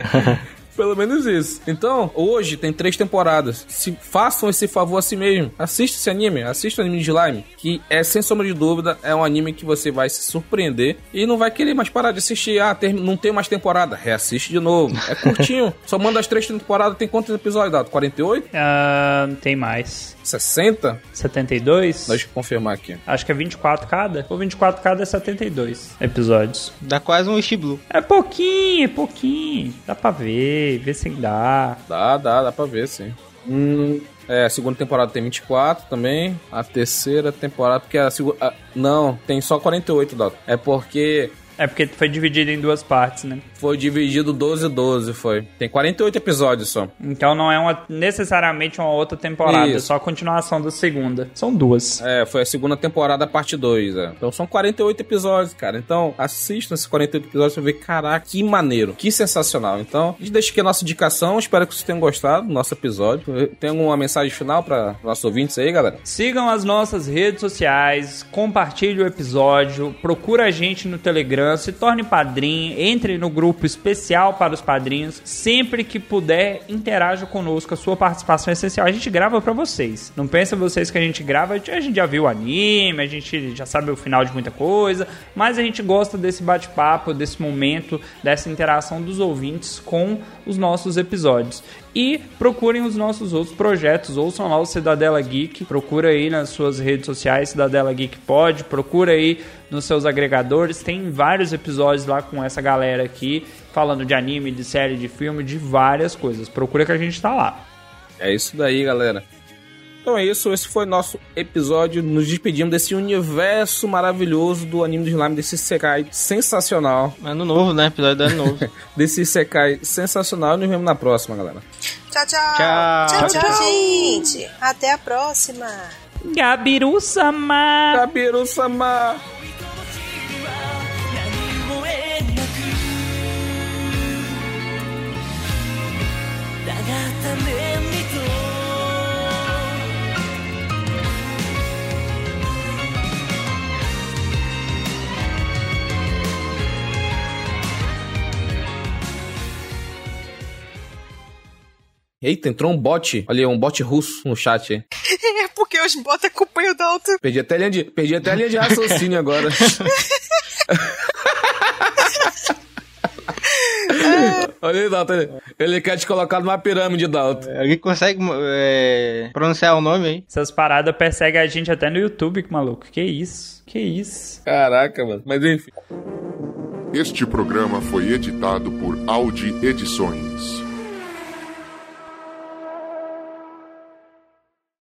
Pelo menos isso. Então, hoje tem três temporadas. Se façam esse favor a si mesmo. Assista esse anime. Assista o anime de Slime. Que é, sem sombra de dúvida, é um anime que você vai se surpreender. E não vai querer mais parar de assistir. Ah, ter- não tem mais temporada. Reassiste de novo. É curtinho. Só manda as três temporadas. Tem quantos episódios, Dato? 48?
Ah, tem mais.
60?
72?
Deixa eu confirmar aqui.
Acho que é 24 cada. Ou 24 cada é 72 episódios.
Dá quase um East Blue.
É pouquinho, é pouquinho. Dá pra ver, ver se dá.
Dá, dá, dá pra ver, sim. Hum, é, a segunda temporada tem 24 também. A terceira temporada, porque a segunda. Não, tem só 48, Dato. É porque
É porque foi dividido em duas partes, né?
foi dividido 12 12, foi. Tem 48 episódios só.
Então não é uma, necessariamente uma outra temporada, é
Isso.
só a continuação da segunda. São duas.
É, foi a segunda temporada, parte 2, é. Então são 48 episódios, cara. Então assistam esses 48 episódios pra ver, caraca, que maneiro, que sensacional. Então, a gente deixa aqui a nossa indicação. Espero que vocês tenham gostado do nosso episódio. Tem alguma mensagem final para nossos ouvintes aí, galera?
Sigam as nossas redes sociais, compartilhe o episódio, procura a gente no Telegram, se torne padrinho, entre no grupo especial para os padrinhos. Sempre que puder, interaja conosco, a sua participação é essencial. A gente grava pra vocês. Não pensa vocês que a gente grava, a gente já viu o anime, a gente já sabe o final de muita coisa, mas a gente gosta desse bate-papo, desse momento, dessa interação dos ouvintes com os nossos episódios. E procurem os nossos outros projetos, ouçam lá o Cidadela Geek, procura aí nas suas redes sociais, Cidadela Geek Pod, procura aí nos seus agregadores, tem vários episódios lá com essa galera aqui, falando de anime, de série, de filme, de várias coisas. Procura que a gente tá lá.
É isso daí, galera. Então é isso, esse foi nosso episódio. Nos despedimos desse universo maravilhoso do anime do slime, desse Sekai sensacional.
Ano novo, né? Episódio do ano novo.
desse Sekai sensacional. Nos vemos na próxima, galera.
Tchau, tchau.
Tchau.
Tchau,
Tchau,
tchau,
tchau.
gente. Até a próxima.
Gabiru-sama!
Gabiru-sama! Eita, entrou um bot. Olha aí, um bot russo no chat. aí.
É porque os bots acompanham o Dalton.
Perdi até a linha de, perdi até a linha de raciocínio agora. Olha aí, Dalton. Ele quer te colocar numa pirâmide, Dalton.
Alguém consegue é, pronunciar o nome aí?
Essas paradas perseguem a gente até no YouTube, que maluco. Que isso? Que isso?
Caraca, mano. Mas enfim.
Este programa foi editado por Audi Edições.